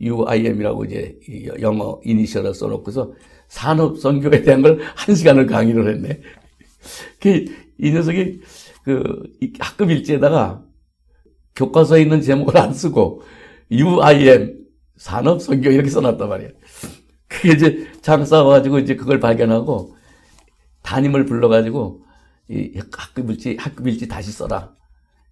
UIM이라고 이제 영어 이니셜을 써놓고서 산업선교에 대한 걸 한 시간을 강의를 했네. 그, 이 녀석이 그 학급 일지에다가 교과서에 있는 제목을 안 쓰고 UIM 산업선교 이렇게 써놨단 말이야. 그게 이제 장사 와가지고 이제 그걸 발견하고 담임을 불러가지고 이 학급 일지, 학급 일지 다시 써라.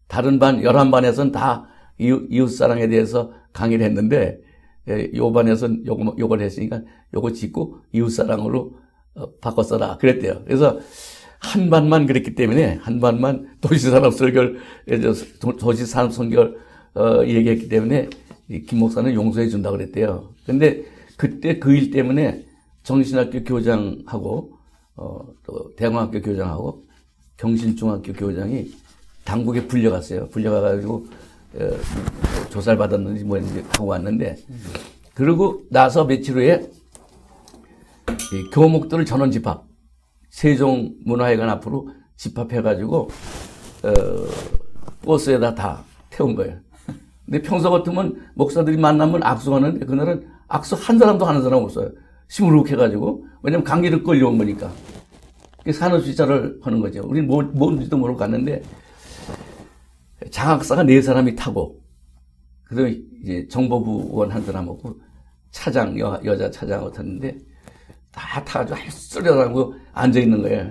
다른 반, 11반에서는 다 이웃, 이웃사랑에 대해서 강의를 했는데 예, 요 반에서는 요거, 요걸 했으니까 요거 짓고 이웃사랑으로 어, 바꿔 써라. 그랬대요. 그래서 한 반만 그랬기 때문에 한 반만 도시산업 설결, 도시산업 선결 어, 얘기했기 때문에 김 목사는 용서해 준다 그랬대요. 근데 그때 그 일 때문에 정신학교 교장하고 어, 또 대광학교 교장하고 경신중학교 교장이 당국에 불려갔어요. 불려가가지고 어, 조사를 받았는지 뭐했는지 하고 왔는데 그리고 나서 며칠 후에 교목들을 전원 집합 세종문화회관 앞으로 집합해가지고 어, 버스에다 다 태운 거예요. 근데 평소 같으면 목사들이 만나면 악수하는데 그날은 악수 한 사람도 하는 사람 없어요. 시무룩해가지고 왜냐면 감기를 끌려온 거니까. 산업시찰을 하는 거죠. 우리는 뭐, 뭔지도 모르고 갔는데 장학사가 네 사람이 타고 그리고 이제 정보부원 한 사람하고 차장 여, 여자 차장하고 탔는데 다 타가지고 할 앉아 있는 거예요.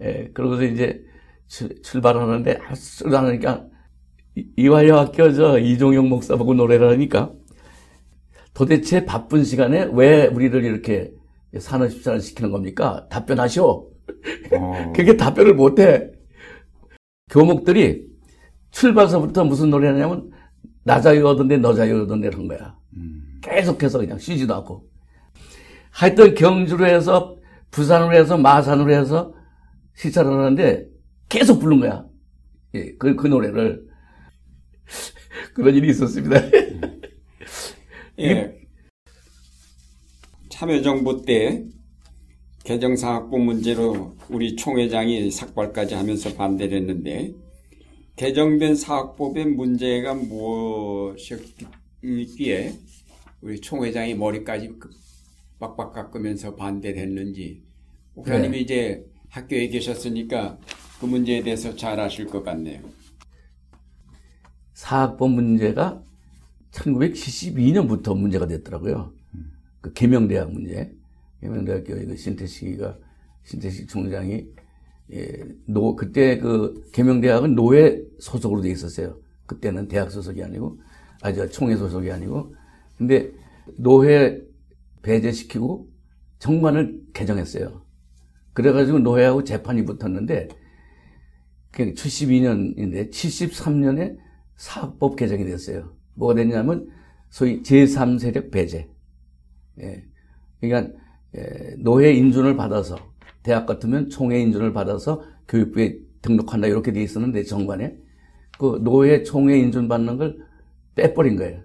예, 그러고서 이제 출 발하는데 할수하니까 이화여학교 저 이종용 목사 보고 노래를 하니까 도대체 바쁜 시간에 왜 우리를 이렇게 산업시찰을 시키는 겁니까? 답변하시오. 어. 그게 답변을 못해. 교목들이 출발서부터 무슨 노래 하냐면 나 자유 얻은데 너 자유 얻은데 한 거야. 음. 계속해서 그냥 쉬지도 않고. 하여튼 경주로 해서 부산으로 해서 마산으로 해서 시찰을 하는데 계속 부른 거야. 예, 그, 그 노래를. 그런 일이 있었습니다. 예. 참여정부 때 개정사학부 문제로 우리 총회장이 삭발까지 하면서 반대를 했는데 개정된 사학법의 문제가 무엇이었기에 우리 총회장이 머리까지 빡빡 깎으면서 반대를 했는지 목사님이 네. 이제 학교에 계셨으니까 그 문제에 대해서 잘 아실 것 같네요. 사학법 문제가 1972년부터 문제가 됐더라고요. 그 개명대학 문제. 개명대학교 그 신태식이가 신태식 총장이 예, 노 그때 그 개명대학은 노예 소속으로 돼 있었어요. 그때는 대학 소속이 아니고 아 저 총회 소속이 아니고 근데 노예 배제시키고 정관을 개정했어요. 그래가지고 노예하고 재판이 붙었는데 72년인데 73년에 사학법 개정이 됐어요. 뭐가 됐냐면 소위 제3세력 배제. 예. 그러니까 예, 노예 인준을 받아서 대학 같으면 총회 인준을 받아서 교육부에 등록한다 이렇게 돼 있었는데 정관에 그 노예 총회 인준 받는 걸 빼버린 거예요.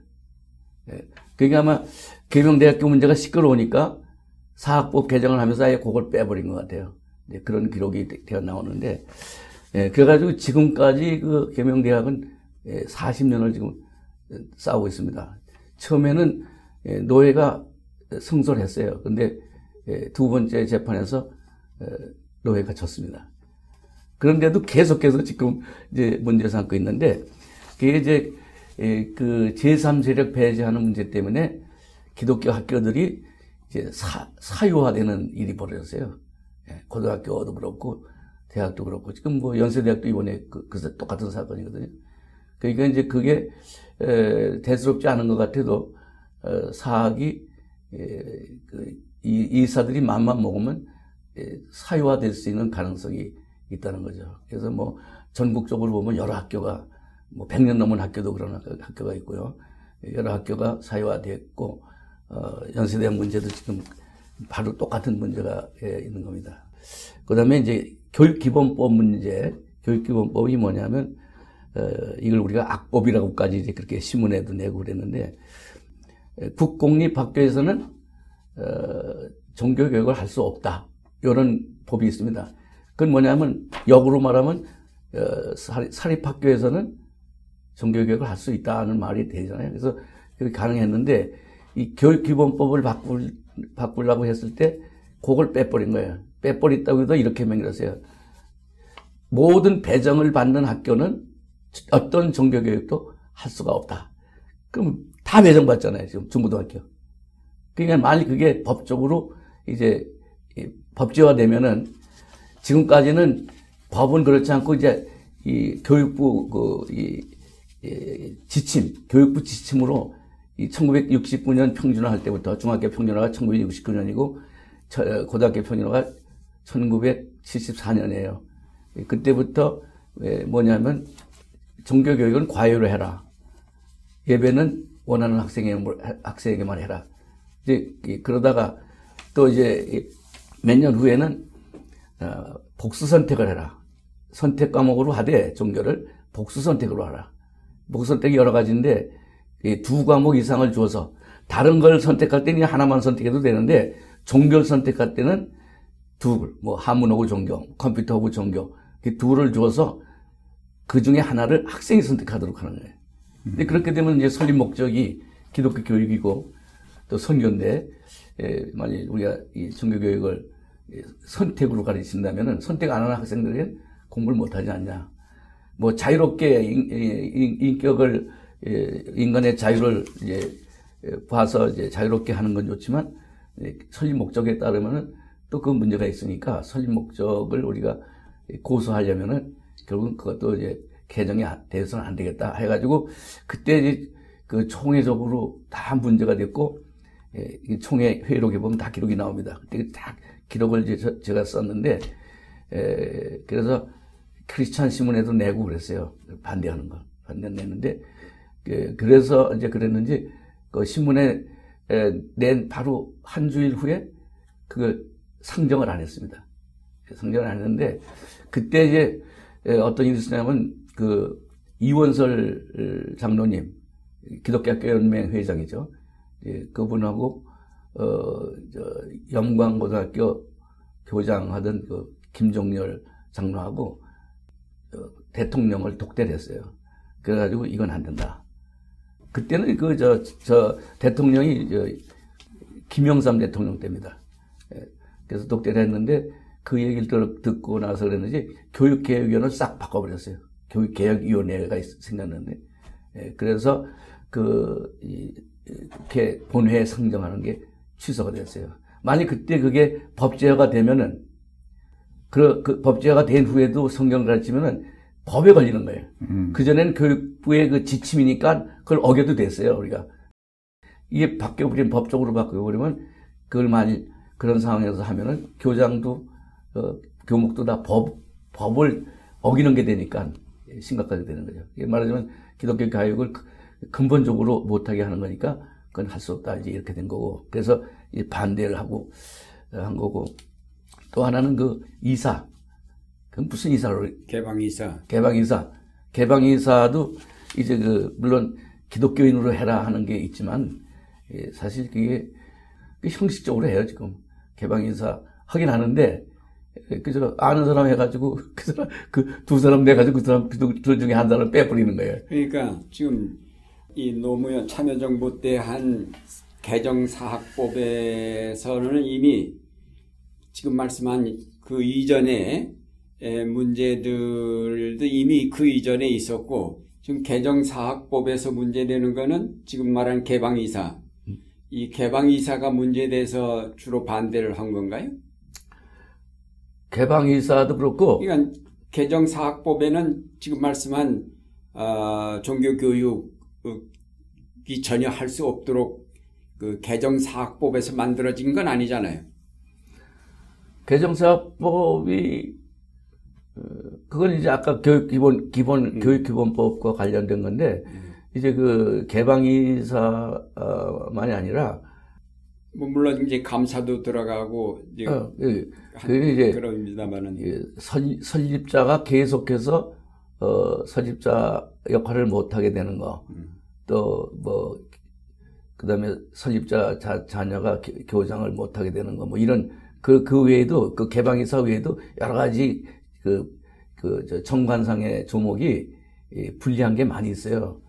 예. 그게 아마 개명대학교 문제가 시끄러우니까 사학법 개정을 하면서 아예 그걸 빼버린 것 같아요. 네, 그런 기록이 되어 나오는데, 예, 그래가지고 지금까지 그 개명대학은 예, 40년을 지금 싸우고 있습니다. 처음에는 예, 노예가 승소했어요. 근데 예, 두 번째 재판에서 어, 노예가 졌습니다. 그런데도 계속해서 지금 이제 문제 삼고 있는데, 그게 이제 예, 그 제3세력 배제하는 문제 때문에 기독교 학교들이 이제 사, 사유화되는 일이 벌어졌어요. 예, 고등학교도 그렇고 대학도 그렇고 지금 뭐 연세대학도 이번에 그, 그 똑같은 사건이거든요. 그러니까 이제 그게 에, 대수롭지 않은 것 같아도 어, 사학이 에, 그, 이, 이사들이 맘만 먹으면 에, 사유화될 수 있는 가능성이 있다는 거죠. 그래서 뭐 전국적으로 보면 여러 학교가 뭐 100년 넘은 학교도 그런 학교가 있고요. 여러 학교가 사유화됐고 어, 연세대학 문제도 지금 바로 똑같은 문제가 예, 있는 겁니다. 그 다음에 이제 교육기본법 문제, 교육기본법이 뭐냐면, 어, 이걸 우리가 악법이라고까지 이제 그렇게 신문에도 내고 그랬는데, 국공립 학교에서는, 어, 종교 교육을 할 수 없다. 이런 법이 있습니다. 그건 뭐냐면, 역으로 말하면, 어, 사립학교에서는 종교 교육을 할 수 있다는 말이 되잖아요. 그래서 그게 가능했는데, 이 교육기본법을 바꿀, 바꾸려고 했을 때 그걸 빼버린 거예요. 빼버렸다고 해도 이렇게 명령했어요. 모든 배정을 받는 학교는 어떤 종교교육도 할 수가 없다. 그럼 다 배정받잖아요. 지금 중고등학교. 그러니까 만약 그게 법적으로 이제 법제화되면은 지금까지는 법은 그렇지 않고 이제 이 교육부 그 이 지침, 교육부 지침으로 이 1969년 평준화 할 때부터 중학교 평준화가 1969년이고 고등학교 평준화가 1974년이에요. 그때부터 뭐냐면 종교 교육은 과외로 해라. 예배는 원하는 학생에게, 학생에게만 해라. 이제 그러다가 또 이제 몇 년 후에는 어, 복수 선택을 해라. 선택 과목으로 하되 종교를 복수 선택으로 하라. 복수 선택이 여러 가지인데 두 과목 이상을 줘서 다른 걸 선택할 때는 하나만 선택해도 되는데 종교를 선택할 때는 두, 뭐 한문하고 종교, 컴퓨터하고 종교 이 둘을 줘서 그 중에 하나를 학생이 선택하도록 하는 거예요. 근데 그렇게 되면 이제 설립 목적이 기독교 교육이고 또 선교인데 에, 만약 우리가 이 종교 교육을 선택으로 가르친다면은 선택 안 하는 학생들은 공부를 못 하지 않냐. 뭐 자유롭게 인, 인, 인격을 예, 인간의 자유를 이제 봐서 이제 자유롭게 하는 건 좋지만 설립 목적에 따르면은 또 그 문제가 있으니까 설립 목적을 우리가 고수하려면은 결국은 그것도 이제 개정이 돼서는 안 되겠다 해가지고 그때 이제 그 총회적으로 다 문제가 됐고 예, 총회 회의록에 보면 다 기록이 나옵니다. 그때 다 기록을 이제 제가 썼는데 에, 그래서 크리스찬 신문에도 내고 그랬어요. 반대하는 거 반대 냈는데 그, 그래서 이제 그랬는지 그 신문에 낸 바로 한 주일 후에 그 상정을 안 했습니다. 상정을 안 했는데 그때 이제 어떤 일이 있었냐면 그 이원설 장로님 기독교학교 연맹 회장이죠. 그분하고 어, 저, 영광고등학교 교장하던 그 김종렬 장로하고 어, 대통령을 독대를 했어요. 그래가지고 이건 안 된다. 그때는 그, 저, 저, 대통령이, 저, 김영삼 대통령 때입니다. 예. 그래서 독대를 했는데 그 얘기를 듣고 나서 그랬는지 교육개혁위원회를 싹 바꿔버렸어요. 교육개혁위원회가 생겼는데. 예. 그래서 그, 이, 국회 본회에 상정하는 게 취소가 됐어요. 만약 그때 그게 법제화가 되면은 그, 그 법제화가 된 후에도 성경을 가르치면은 법에 걸리는 거예요. 음. 그전에는 교육부의 그 지침이니까 그걸 어겨도 됐어요, 우리가. 이게 바뀌어버리면, 법적으로 바뀌어버리면, 그걸 만일 그런 상황에서 하면은 교장도, 어, 교목도 다 법, 법을 어기는 게 되니까 심각하게 되는 거죠. 말하자면 기독교 교육을 근본적으로 못하게 하는 거니까 그건 할 수 없다. 이제 이렇게 된 거고. 그래서 반대를 하고 어, 한 거고. 또 하나는 그 이사. 그건 무슨 이사로? 개방이사. 개방이사. 개방이사도 이제 그, 물론 기독교인으로 해라 하는 게 있지만, 예, 사실 그게 형식적으로 해요, 지금. 개방이사 하긴 하는데, 예, 그저 아는 사람 해가지고 그 사람 그 두 사람 내 가지고 그 사람 둘 중에 한 사람 빼버리는 거예요. 그러니까 지금 이 노무현 참여정부 때 한 개정 사학법에서는 이미 지금 말씀한 그 이전에 문제들도 이미 그 이전에 있었고 지금 개정 사학법에서 문제되는 거는 지금 말한 개방 이사 이 개방 이사가 문제돼서 주로 반대를 한 건가요? 개방이사도 그렇고 그러니까 개정사학법에는 지금 말씀한 어, 종교교육 이 전혀 할 수 없도록 그 개정사학법에서 만들어진 건 아니잖아요. 개정사학법이 어, 그건 이제 아까 교육 기본 기본 음. 교육 기본법과 관련된 건데 음. 이제 그 개방이사만이 아니라 뭐 물론 이제 감사도 들어가고 이제 어, 그, 그 이제 그럽니다만은 설, 설립자가 계속해서 어, 설립자 역할을 못 하게 되는 거. 음. 또뭐 그다음에 설립자 자, 자녀가 교장을 못 하게 되는 거 뭐 이런 그그 그 외에도 그 개방이사 외에도 여러 가지 그 그 정관상의 조목이 불리한 게 많이 있어요.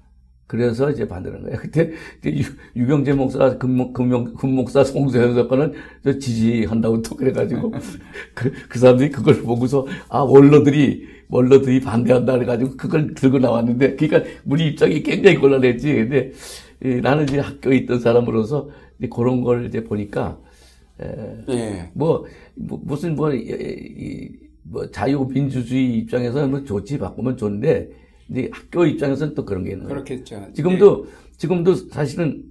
그래서 이제 반대는 거예요. 그때 유경재 목사, 금목, 금목, 금목사 송세현 사건은 지지한다고 또 그래가지고 그, 그 사람들이 그걸 보고서 아, 원로들이 원로들이 반대한다 그래가지고 그걸 들고 나왔는데 그러니까 우리 입장이 굉장히 곤란했지. 근데 예, 나는 이제 학교에 있던 사람으로서 이제 그런 걸 이제 보니까 에, 네. 뭐, 뭐, 무슨 뭐, 이, 뭐 자유민주주의 입장에서는 뭐 좋지 바꾸면 좋은데 이제 학교 입장에서는 또 그런 게 있는 거예요. 그렇겠죠. 지금도 네. 지금도 사실은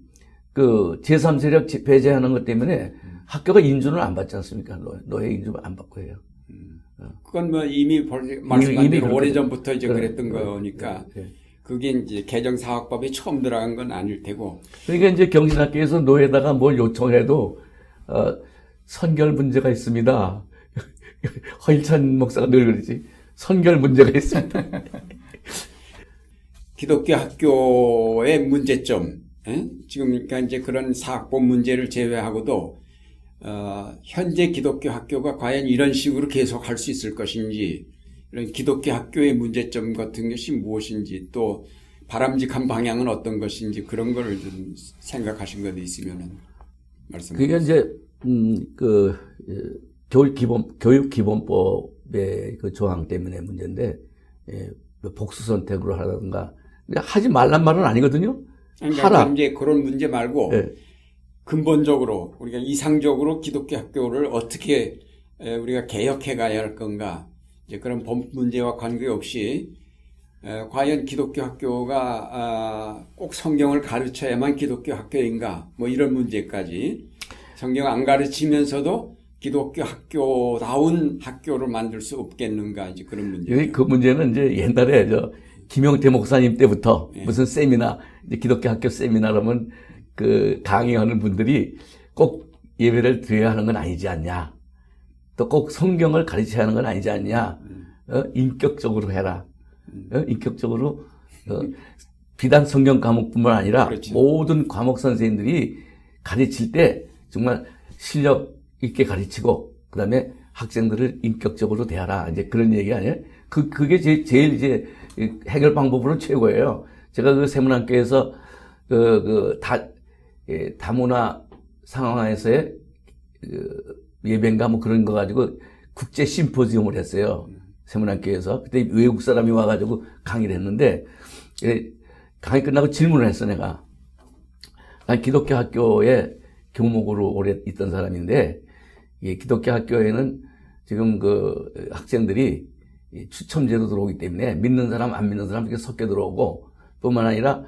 그 제3세력 배제하는 것 때문에 음. 학교가 인준을 안 받지 않습니까? 노예 인준을 안 받고 해요. 그건 뭐 이미 말씀한 대로 오래전부터 이제 그랬던 거니까 네. 그게 이제 개정사학법에 처음 들어간 건 아닐 테고. 그러니까 이제 경신학교에서 노예다가 뭘 요청해도 어, 선결 문제가 있습니다. 허일찬 목사가 늘 그러지. 선결 문제가 있습니다. 기독교 학교의 문제점, 에? 지금 그러니까 이제 그런 사학법 문제를 제외하고도 어, 현재 기독교 학교가 과연 이런 식으로 계속 할 수 있을 것인지, 이런 기독교 학교의 문제점 같은 것이 무엇인지, 또 바람직한 방향은 어떤 것인지 그런 거를 좀 생각하신 것도 있으면 말씀. 그게 이제 음, 그 예, 교육 기본 교육 기본법의 그 조항 때문에 문제인데 예, 뭐 복수 선택으로 하라든가 하지 말란 말은 아니거든요. 그러니까 하라. 이제 그런 문제 말고 예. 근본적으로 우리가 이상적으로 기독교 학교를 어떻게 우리가 개혁해 가야 할 건가 이제 그런 법 문제와 관계없이 과연 기독교 학교가 아, 꼭 성경을 가르쳐야만 기독교 학교인가 뭐 이런 문제까지 성경 안 가르치면서도 기독교 학교다운 학교를 만들 수 없겠는가 이제 그런 문제. 그 문제는 이제 옛날에 저 김용태 목사님 때부터 네. 무슨 세미나 이제 기독교 학교 세미나라면 그 강의하는 분들이 꼭 예배를 드려야 하는 건 아니지 않냐. 또 꼭 성경을 가르쳐야 하는 건 아니지 않냐. 어? 인격적으로 해라. 어? 인격적으로 어? 비단 성경 과목뿐만 아니라 그렇지. 모든 과목 선생님들이 가르칠 때 정말 실력 있게 가르치고 그다음에 학생들을 인격적으로 대하라 이제 그런 얘기 아니에요? 그 그게 제, 제일 이제 해결 방법으로 최고예요. 제가 그 세문학교에서 그 그 다 예, 다문화 상황에서의 그 예배인가 뭐 그런 거 가지고 국제 심포지움을 했어요. 세문학교에서 그때 외국 사람이 와가지고 강의를 했는데 예, 강의 끝나고 질문을 했어 내가. 난 기독교 학교에 교목으로 오래 있던 사람인데 이 기독교 학교에는 지금 그 학생들이 추첨제로 들어오기 때문에 믿는 사람 안 믿는 사람 이렇게 섞여 들어오고 뿐만 아니라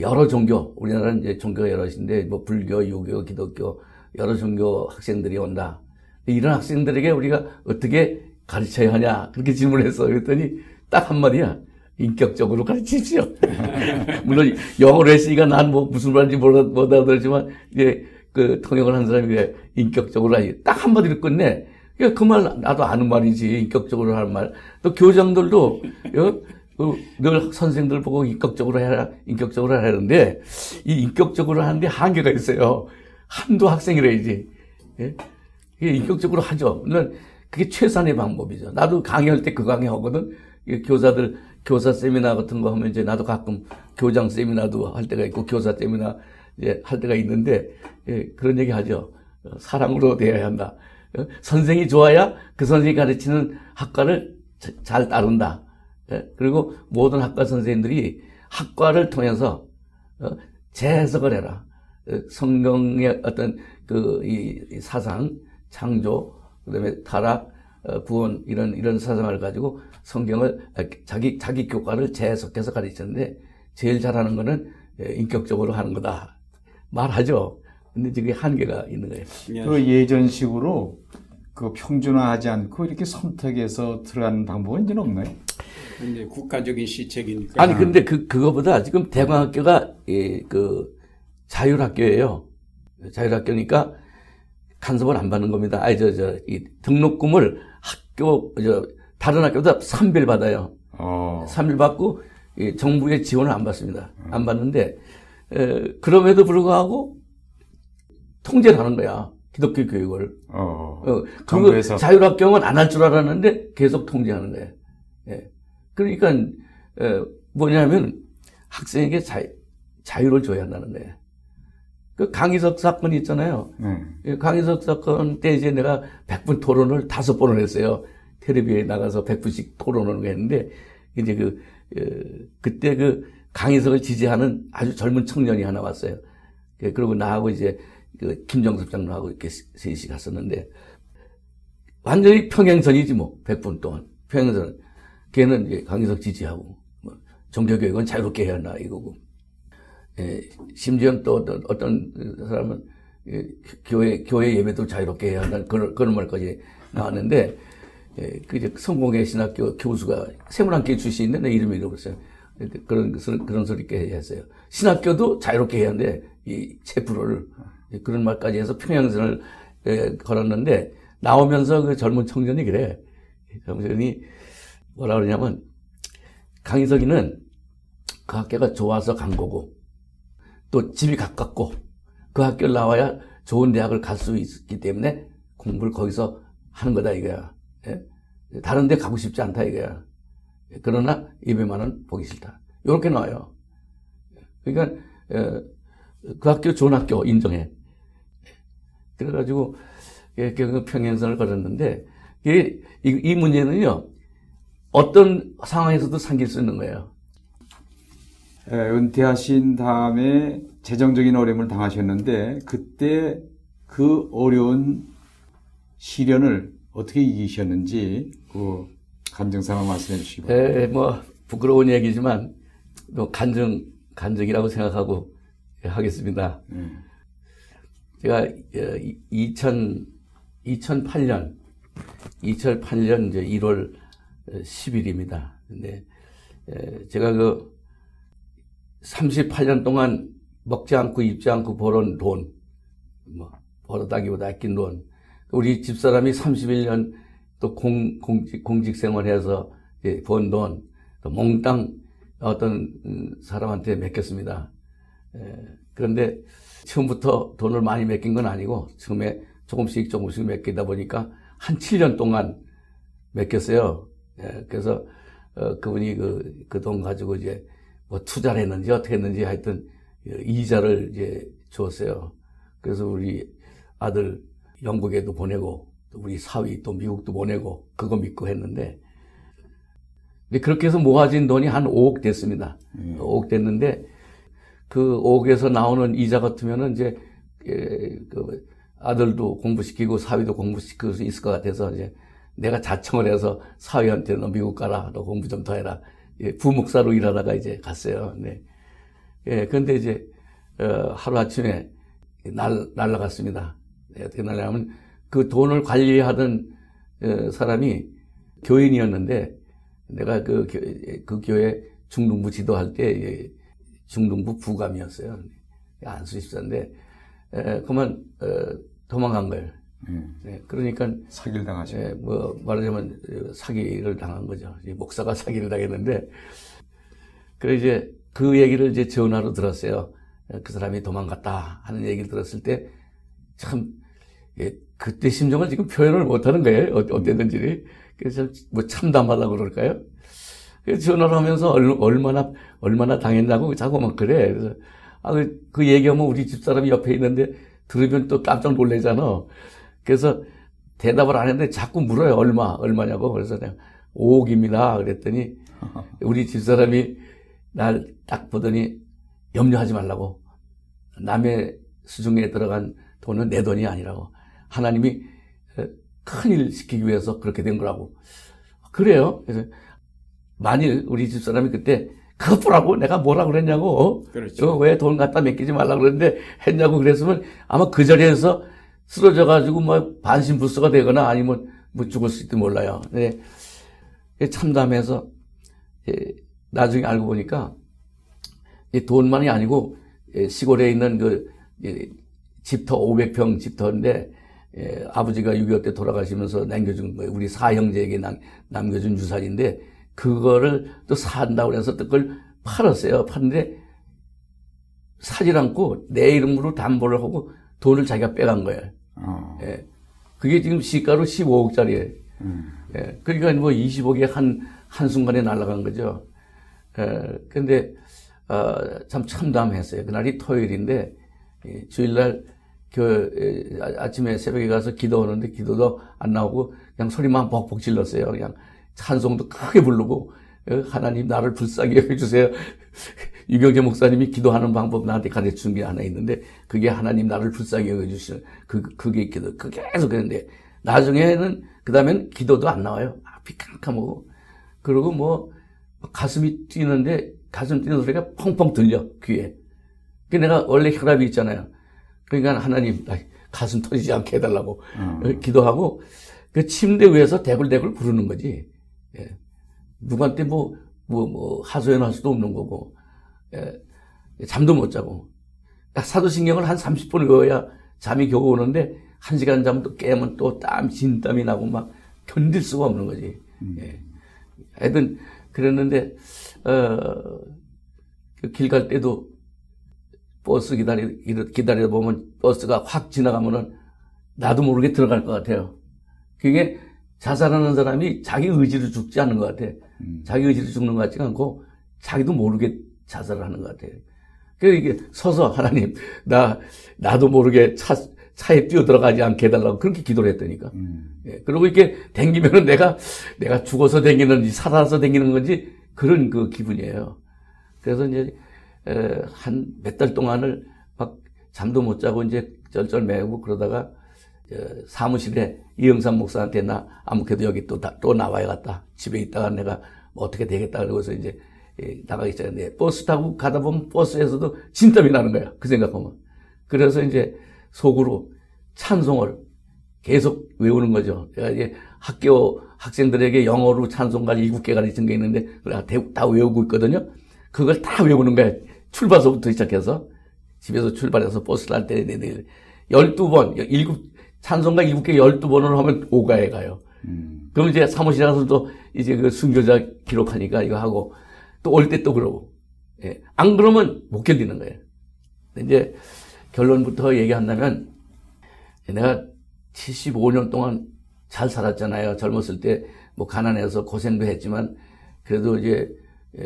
여러 종교 우리나라는 이제 종교가 여럿인데 뭐 불교, 유교, 기독교 여러 종교 학생들이 온다. 이런 학생들에게 우리가 어떻게 가르쳐야 하냐 그렇게 질문했어. 그랬더니 딱 한마디야. 인격적으로 가르치십시오. 물론 영어로 했으니까 난 뭐 무슨 말인지 못 알아들었지만 이제 그 통역을 한 사람이 왜 인격적으로 딱 한마디로 끝내. 그 말 나도 아는 말이지 인격적으로 하는 말. 또 교장들도 어? 그늘 선생들 보고 인격적으로 해라, 인격적으로 하는데 이 인격적으로 하는데 한계가 있어요. 한두 학생이라야지. 예? 인격적으로 하죠. 물론 그게 최선의 방법이죠. 나도 강의할 때 그 강의 하거든. 교사들 교사 세미나 같은 거 하면 이제 나도 가끔 교장 세미나도 할 때가 있고 교사 세미나 이제 할 때가 있는데 예, 그런 얘기 하죠. 어, 사랑으로 대해야 한다. 어, 선생이 좋아야 그 선생이 가르치는 학과를 잘 따른다. 예, 그리고 모든 학과 선생님들이 학과를 통해서 어, 재해석을 해라. 성경의 어떤 그 이 사상, 창조, 그다음에 타락, 구원 이런 이런 사상을 가지고 성경을 자기 자기 교과를 재해석해서 가르치는데 제일 잘하는 거는 인격적으로 하는 거다 말하죠. 근데 지금 한계가 있는 거예요. 그 예전식으로 그 평준화하지 않고 이렇게 선택해서 들어가는 방법은 이제 없나요? 근데 국가적인 시책이니까. 아니 근데 그 그거보다 지금 대광학교가 예, 그 자율학교예요. 자율학교니까 간섭을 안 받는 겁니다. 아니 저저 이 등록금을 학교 저 다른 학교보다 3배를 받아요. 어. 3일 받고 이 정부의 지원을 안 받습니다. 안 받는데 에, 그럼에도 불구하고 통제를 하는 거야. 기독교 교육을. 어. 어 그거 자율학교는 안할 줄 알았는데 계속 통제하는 거예요. 예. 그러니까 에, 뭐냐면 학생에게 자, 자유를 줘야 한다는 거예요. 그 강희석 사건 있잖아요. 네. 강희석 사건 때 이제 내가 100분 토론을 다섯 번을 했어요. 텔레비에 나가서 100분씩 토론을 했는데 이제 그 어, 그때 그 강희석을 지지하는 아주 젊은 청년이 하나 왔어요. 예, 그리고 나하고 이제 그 김정섭 장로하고 이렇게 셋이 갔었는데 완전히 평행선이지 뭐 100분 동안 평행선. 걔는 이제 강희석 지지하고 뭐 종교교육은 자유롭게 해야 한다 이거고. 예, 심지어 또 어떤, 어떤 사람은 예, 교회 교회 예배도 자유롭게 해야 한다는 그런 그런 말까지 나왔는데 예, 그 이제 성공회 신학교 교수가 세문학교 출신인데 내 이름이 잃어버렸어요. 그런, 그런 소리 게 했어요. 신학교도 자유롭게 해야 하는데, 이 체프를, 그런 말까지 해서 평양선을 예, 걸었는데, 나오면서 그 젊은 청년이 그래. 청년이 뭐라 그러냐면, 강희석이는 그 학교가 좋아서 간 거고, 또 집이 가깝고, 그 학교를 나와야 좋은 대학을 갈 수 있기 때문에 공부를 거기서 하는 거다 이거야. 예? 다른 데 가고 싶지 않다 이거야. 그러나 200만 원 보기 싫다. 이렇게 나와요. 그러니까 그 학교 좋은 학교 인정해. 그래가지고 그 평행선을 걸었는데 이, 이 문제는요 어떤 상황에서도 생길 수 있는 거예요. 은퇴하신 다음에 재정적인 어려움을 당하셨는데 그때 그 어려운 시련을 어떻게 이기셨는지 그 간증 상황 말씀해 주시기 바랍니다. 네, 뭐 부끄러운 얘기지만 또 간증 간증이라고 생각하고 하겠습니다. 음. 제가 2000 2008년 2008년 이제 1월 10일입니다. 근데 제가 그 38년 동안 먹지 않고 입지 않고 벌은 돈, 뭐 벌었다기보다 아낀 돈, 우리 집사람이 31년 또 공, 공직, 공직 생활해서 번 돈, 또 몽땅 어떤 음, 사람한테 맡겼습니다. 그런데 처음부터 돈을 많이 맡긴 건 아니고 처음에 조금씩 조금씩 맡기다 보니까 한 7년 동안 맡겼어요. 예, 그래서 어, 그분이 그, 그 돈 가지고 이제 뭐 투자를 했는지 어떻게 했는지 하여튼 이자를 이제 줬어요. 그래서 우리 아들 영국에도 보내고 우리 사위 또 미국도 보내고 그거 믿고 했는데 근데 그렇게 해서 모아진 돈이 한 5억 됐습니다. 음. 5억 됐는데 그 5억에서 나오는 이자 같으면은 이제 예, 그 아들도 공부시키고 사위도 공부시킬 수 있을 것 같아서 이제 내가 자청을 해서 사위한테 너 미국 가라 너 공부 좀 더 해라 예, 부목사로 일하다가 이제 갔어요. 네. 예, 근데 이제 어, 하루 아침에 날 날라갔습니다. 네, 어떻게 날라가면 그 돈을 관리하던 어, 사람이 교인이었는데 내가 그, 그 교회 중등부 지도할 때 중등부 부감이었어요. 안수 집사인데 그만 어, 도망간 거예요. 음. 네, 그러니까 사기를 당하죠. 예, 뭐 말하자면 사기를 당한 거죠. 목사가 사기를 당했는데 그래 이제 그 얘기를 이제 전화로 들었어요. 그 사람이 도망갔다 하는 얘기를 들었을 때참 예, 그때 심정을 지금 표현을 못하는 거예요. 어, 어땠는지. 그래서 뭐 참담하다고 그럴까요? 전화를 하면서 얼마나 얼마나 당했냐고 자꾸 막 그래. 그래서 아, 그, 그 얘기하면 우리 집사람이 옆에 있는데 들으면 또 깜짝 놀래잖아. 그래서 대답을 안 했는데 자꾸 물어요. 얼마, 얼마냐고. 그래서 내가 5억입니다. 그랬더니 우리 집사람이 날 딱 보더니 염려하지 말라고. 남의 수중에 들어간 돈은 내 돈이 아니라고. 하나님이 큰일 시키기 위해서 그렇게 된 거라고. 그래요. 그래서 만일 우리 집 사람이 그때 그것 보라고 내가 뭐라 그랬냐고. 그렇죠. 어, 왜돈 갖다 맡기지 말라 그랬는데 했냐고 그랬으면 아마 그 자리에서 쓰러져 가지고 뭐 반신불수가 되거나 아니면 뭐 죽을 수도 몰라요. 네. 참담해서 나중에 알고 보니까 돈만이 아니고 시골에 있는 그 집터 500평 집터인데 아버지가 6.25 때 돌아가시면서 남겨준 거예요. 우리 사형제에게 남, 남겨준 유산인데 그거를 또 산다고 해서 그걸 팔았어요. 팔는데 사질 않고 내 이름으로 담보를 하고 돈을 자기가 빼간 거예요. 어. 예. 그게 지금 시가로 15억짜리예요. 음. 예. 그러니까 뭐 20억이 한, 한순간에 날아간 거죠. 예. 근데, 어, 참 참담했어요. 그날이 토요일인데, 예, 주일날 그, 예, 아침에 새벽에 가서 기도하는데 기도도 안 나오고 그냥 소리만 벅벅 질렀어요. 그냥 찬송도 크게 부르고, 어, 하나님 나를 불쌍히 여겨주세요. 유경재 목사님이 기도하는 방법 나한테 가르쳐 준 게 하나 있는데 그게 하나님 나를 불쌍히 여겨주시는 그, 그게 기도. 그게 계속 그랬는데 나중에는 그 다음엔 기도도 안 나와요. 앞이 캄캄하고. 그리고 뭐 가슴이 뛰는데 가슴 뛰는 소리가 펑펑 들려 귀에. 그 내가 원래 혈압이 있잖아요. 그러니까 하나님 가슴 터지지 않게 해달라고 음. 기도하고 그 침대 위에서 대굴대굴 부르는 거지. 예. 누구한테 뭐, 뭐, 뭐, 하소연할 수도 없는 거고. 예, 잠도 못 자고. 사도신경을 한 30분을 외워야 잠이 겨우 오는데, 한 시간 잠도 깨면 또 땀, 진땀이 나고 막 견딜 수가 없는 거지. 음. 예. 하여튼, 그랬는데, 어, 그길갈 때도 버스 기다리, 기다리다 보면 버스가 확 지나가면은 나도 모르게 들어갈 것 같아요. 그게 자살하는 사람이 자기 의지로 죽지 않는 것 같아. 음. 자기 의지로 죽는 것 같지 않고 자기도 모르게 자살을 하는 것 같아요. 그래서 이게 서서 하나님, 나, 나도 모르게 차, 차에 뛰어 들어가지 않게 해달라고 그렇게 기도를 했다니까. 음. 예, 그리고 이렇게 댕기면은 내가, 내가 죽어서 댕기는지 살아서 댕기는 건지 그런 그 기분이에요. 그래서 이제, 한 몇 달 동안을 막 잠도 못 자고 이제 쩔쩔매고 그러다가 사무실에 이영삼 목사한테 나 아무래도 여기 또, 또 나와야겠다. 집에 있다가 내가 뭐 어떻게 되겠다. 그러고서 이제 예, 나가기 시작했는데 버스 타고 가다 보면 버스에서도 진땀이 나는 거야. 그 생각하면. 그래서 이제 속으로 찬송을 계속 외우는 거죠. 제가 이제 학교 학생들에게 영어로 찬송가 일곱 개가 있는 게 있는데 다 외우고 있거든요. 그걸 다 외우는 거야. 출발서부터 시작해서 집에서 출발해서 버스를 할때 12번, 일곱, 찬송가 개 12번을 하면 오가에 가요. 음. 그럼 이제 사무실에 가서 또 이제 그 순교자 기록하니까 이거 하고 또 올 때 또 그러고. 예. 안 그러면 못 견디는 거예요. 이제 결론부터 얘기한다면 내가 75년 동안 잘 살았잖아요. 젊었을 때 뭐 가난해서 고생도 했지만 그래도 이제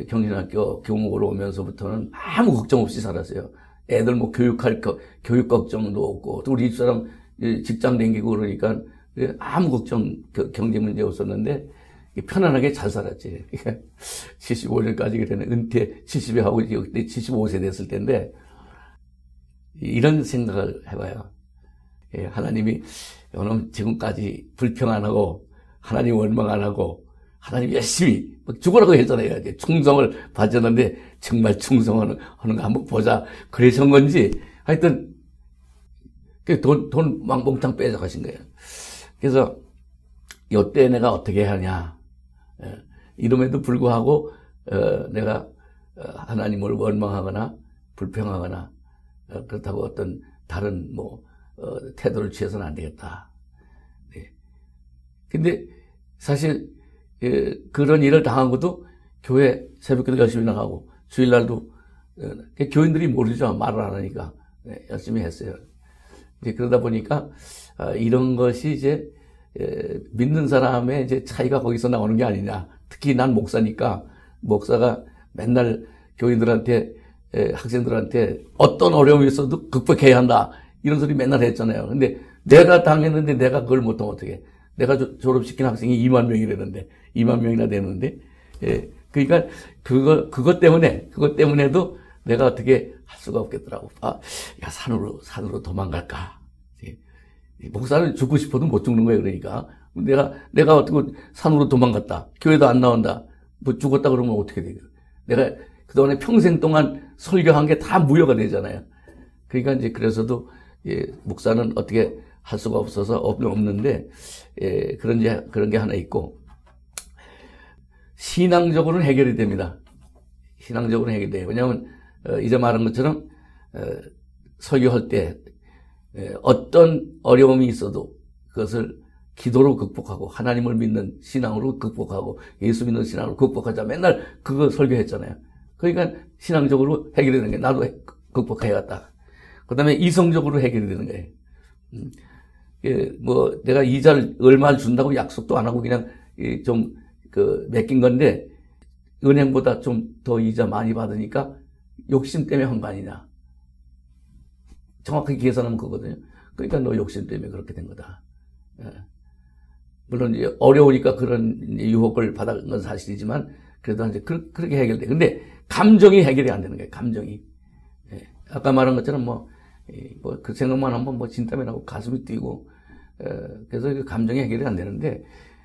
경진학교 교목으로 오면서부터는 아무 걱정 없이 살았어요. 애들 뭐 교육할 거, 교육 걱정도 없고 또 우리 집사람 직장 다니고 그러니까 아무 걱정 경제 문제 없었는데 편안하게 잘 살았지. 75년까지 그때는 은퇴 70에 하고 그때 75세 됐을 텐데 이런 생각을 해봐요. 예, 하나님이 여놈 지금까지 불평 안 하고 하나님 원망 안 하고 하나님 열심히 죽으라고 했잖아요. 충성을 받았는데 정말 충성하는 하는 거 한번 보자. 그래서 건지 하여튼 그 돈, 돈 망봉탕 빼져가신 거예요. 그래서 이때 내가 어떻게 하냐. 예, 이름에도 불구하고 어, 내가 어, 하나님을 원망하거나 불평하거나 어, 그렇다고 어떤 다른 뭐 태도를 취해서는 안 되겠다. 근데 사실 예, 그런 일을 당한 것도 교회 새벽기도 열심히 나가고 주일날도 어, 교인들이 모르죠 말을 안 하니까 네, 열심히 했어요. 이제 그러다 보니까 아, 이런 것이 이제 예, 믿는 사람의 이제 차이가 거기서 나오는 게 아니냐. 특히 난 목사니까 목사가 맨날 교인들한테 예, 학생들한테 어떤 어려움이 있어도 극복해야 한다 이런 소리 맨날 했잖아요. 근데 내가 당했는데 내가 그걸 못하면 어떻게? 내가 졸업시킨 학생이 2만 명이라는데 2만 명이나 되는데 예 그러니까 그거 그것 때문에 그것 때문에도 내가 어떻게 할 수가 없겠더라고. 아, 야 산으로 산으로 도망갈까? 예. 목사는 죽고 싶어도 못 죽는 거예요. 그러니까 내가 내가 어떻게 산으로 도망갔다. 교회도 안 나온다. 뭐 죽었다 그러면 어떻게 돼요? 내가 그동안에 평생 동안 설교한 게 다 무효가 되잖아요. 그러니까 이제 그래서도 예, 목사는 어떻게 할 수가 없어서 없는데 예, 그런 게 그런 게 하나 있고 신앙적으로는 해결이 됩니다. 신앙적으로는 해결이 돼요. 왜냐하면 어, 이제 말한 것처럼 어, 설교할 때 예, 어떤 어려움이 있어도 그것을 기도로 극복하고 하나님을 믿는 신앙으로 극복하고 예수 믿는 신앙으로 극복하자 맨날 그거 설교했잖아요. 그러니까 신앙적으로 해결이 되는 게 나도 극복해야겠다. 그 다음에 이성적으로 해결이 되는 거예요. 음. 예, 뭐 내가 이자를 얼마를 준다고 약속도 안 하고 그냥 예, 좀그 맡긴 건데 은행보다 좀 더 이자 많이 받으니까 욕심 때문에 한 거 아니냐. 정확하게 계산하면 그거거든요. 그러니까 너 욕심 때문에 그렇게 된 거다. 예. 물론 이제 어려우니까 그런 유혹을 받은 건 사실이지만 그래도 이제 그, 렇게 해결돼. 근데 감정이 해결이 안 되는 거예요. 감정이. 예. 아까 말한 것처럼 뭐, 뭐 그 생각만 하면 뭐 진땀이 나고 가슴이 뛰고 그래서 그 감정이 해결이 안 되는데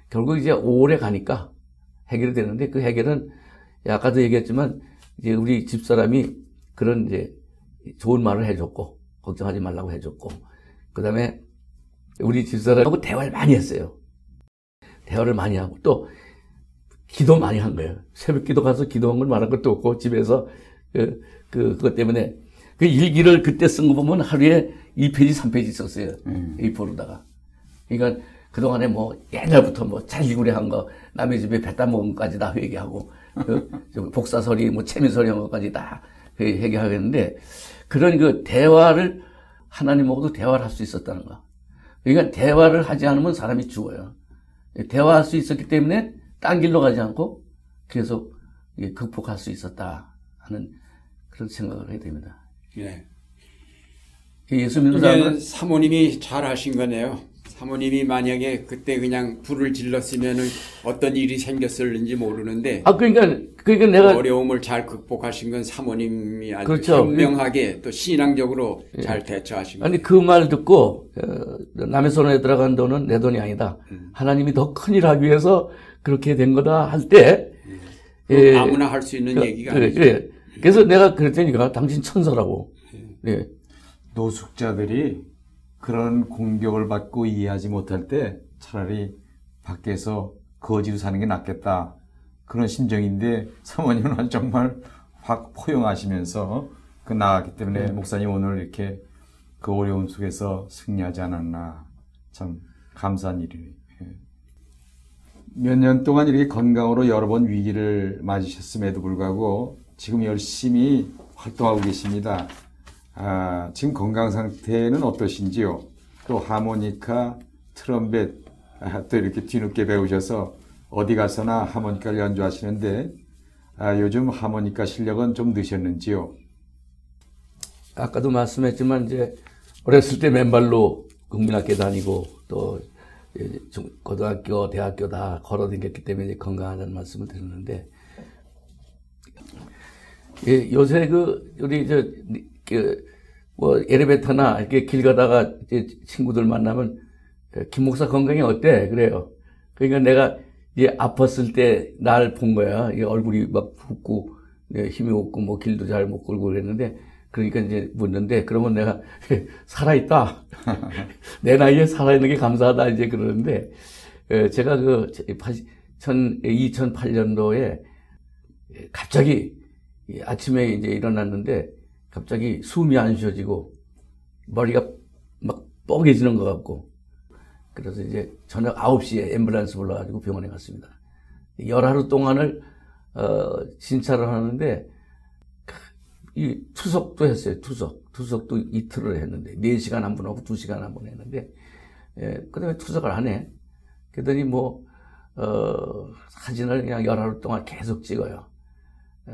결국 이제 오래 가니까 해결이 되는데 그 해결은 아까도 얘기했지만 이제 우리 집사람이 그런 이제 좋은 말을 해줬고 걱정하지 말라고 해줬고 그 다음에 우리 집사람하고 대화를 많이 했어요. 대화를 많이 하고 또 기도 많이 한 거예요. 새벽 기도 가서 기도한 걸 말한 것도 없고 집에서 그, 그, 그것 때문에 그 일기를 그때 쓴 거 보면 하루에 2페이지, 3페이지 썼어요. 음. A4로다가. 그러니까 그동안에 뭐 옛날부터 뭐 잘리구리 한 거, 남의 집에 뱉다 먹은 것까지 다 회개하고, 그 복사설이 뭐 채미설이 한 것까지 다 회개하겠는데, 그런 그 대화를 하나님하고도 대화를 할 수 있었다는 거. 그러니까 대화를 하지 않으면 사람이 죽어요. 대화할 수 있었기 때문에 딴 길로 가지 않고 계속 극복할 수 있었다 하는 그런 생각을 해야 됩니다. 예. 예수 믿는 사람은 사모님이 잘 하신 거네요. 사모님이 만약에 그때 그냥 불을 질렀으면 어떤 일이 생겼을는지 모르는데. 아, 그러니까, 그러니까 내가. 어려움을 잘 극복하신 건 사모님이 아주 그렇죠. 현명하게 또 신앙적으로 예. 잘 대처하신 거예요. 아니, 그 말 듣고, 어, 남의 손에 들어간 돈은 내 돈이 아니다. 음. 하나님이 더 큰 일 하기 위해서 그렇게 된 거다 할 때. 음. 예, 아무나 할 수 있는 그, 얘기가 그래, 아니죠. 그래. 그래서 내가 그랬더니까 당신 천사라고. 예. 예. 노숙자들이 그런 공격을 받고 이해하지 못할 때 차라리 밖에서 거지로 사는 게 낫겠다. 그런 심정인데 사모님은 정말 확 포용하시면서 그 나았기 때문에 네. 목사님 오늘 이렇게 그 어려움 속에서 승리하지 않았나. 참 감사한 일이에요. 예. 몇년 동안 이렇게 건강으로 여러 번 위기를 맞으셨음에도 불구하고 지금 열심히 활동하고 계십니다. 아, 지금 건강 상태는 어떠신지요? 또 하모니카, 트럼펫 아, 또 이렇게 뒤늦게 배우셔서 어디 가서나 하모니카를 연주하시는데 아, 요즘 하모니카 실력은 좀 느셨는지요? 아까도 말씀했지만 이제 어렸을 때 맨발로 국민학교 다니고 또 고등학교, 대학교 다 걸어 다녔기 때문에 건강하다는 말씀을 드렸는데 예, 요새 그 우리 저 뭐 엘리베이터나 이렇게 길 가다가 이제 친구들 만나면 그김 목사 건강이 어때? 그래요. 그러니까 내가 이제 아팠을 때 날 본 거야. 이 얼굴이 막 붓고 네, 힘이 없고 뭐 길도 잘 못 걸고 그랬는데 그러니까 이제 묻는데 그러면 내가 살아 있다. 내 나이에 살아 있는 게 감사하다 이제 그러는데 에, 제가 그 2008년도에 갑자기 이 아침에 이제 일어났는데 갑자기 숨이 안 쉬어지고 머리가 막 뻐개지는 것 같고 그래서 이제 저녁 9시에 앰뷸런스 불러가지고 병원에 갔습니다. 열하루 동안을 어, 진찰을 하는데 이 투석도 했어요. 투석. 투석도 이틀을 했는데 4시간 한 번 하고 2시간 한 번 했는데 예, 그다음에 투석을 안 해. 그러더니 뭐 어, 사진을 그냥 열하루 동안 계속 찍어요. 어,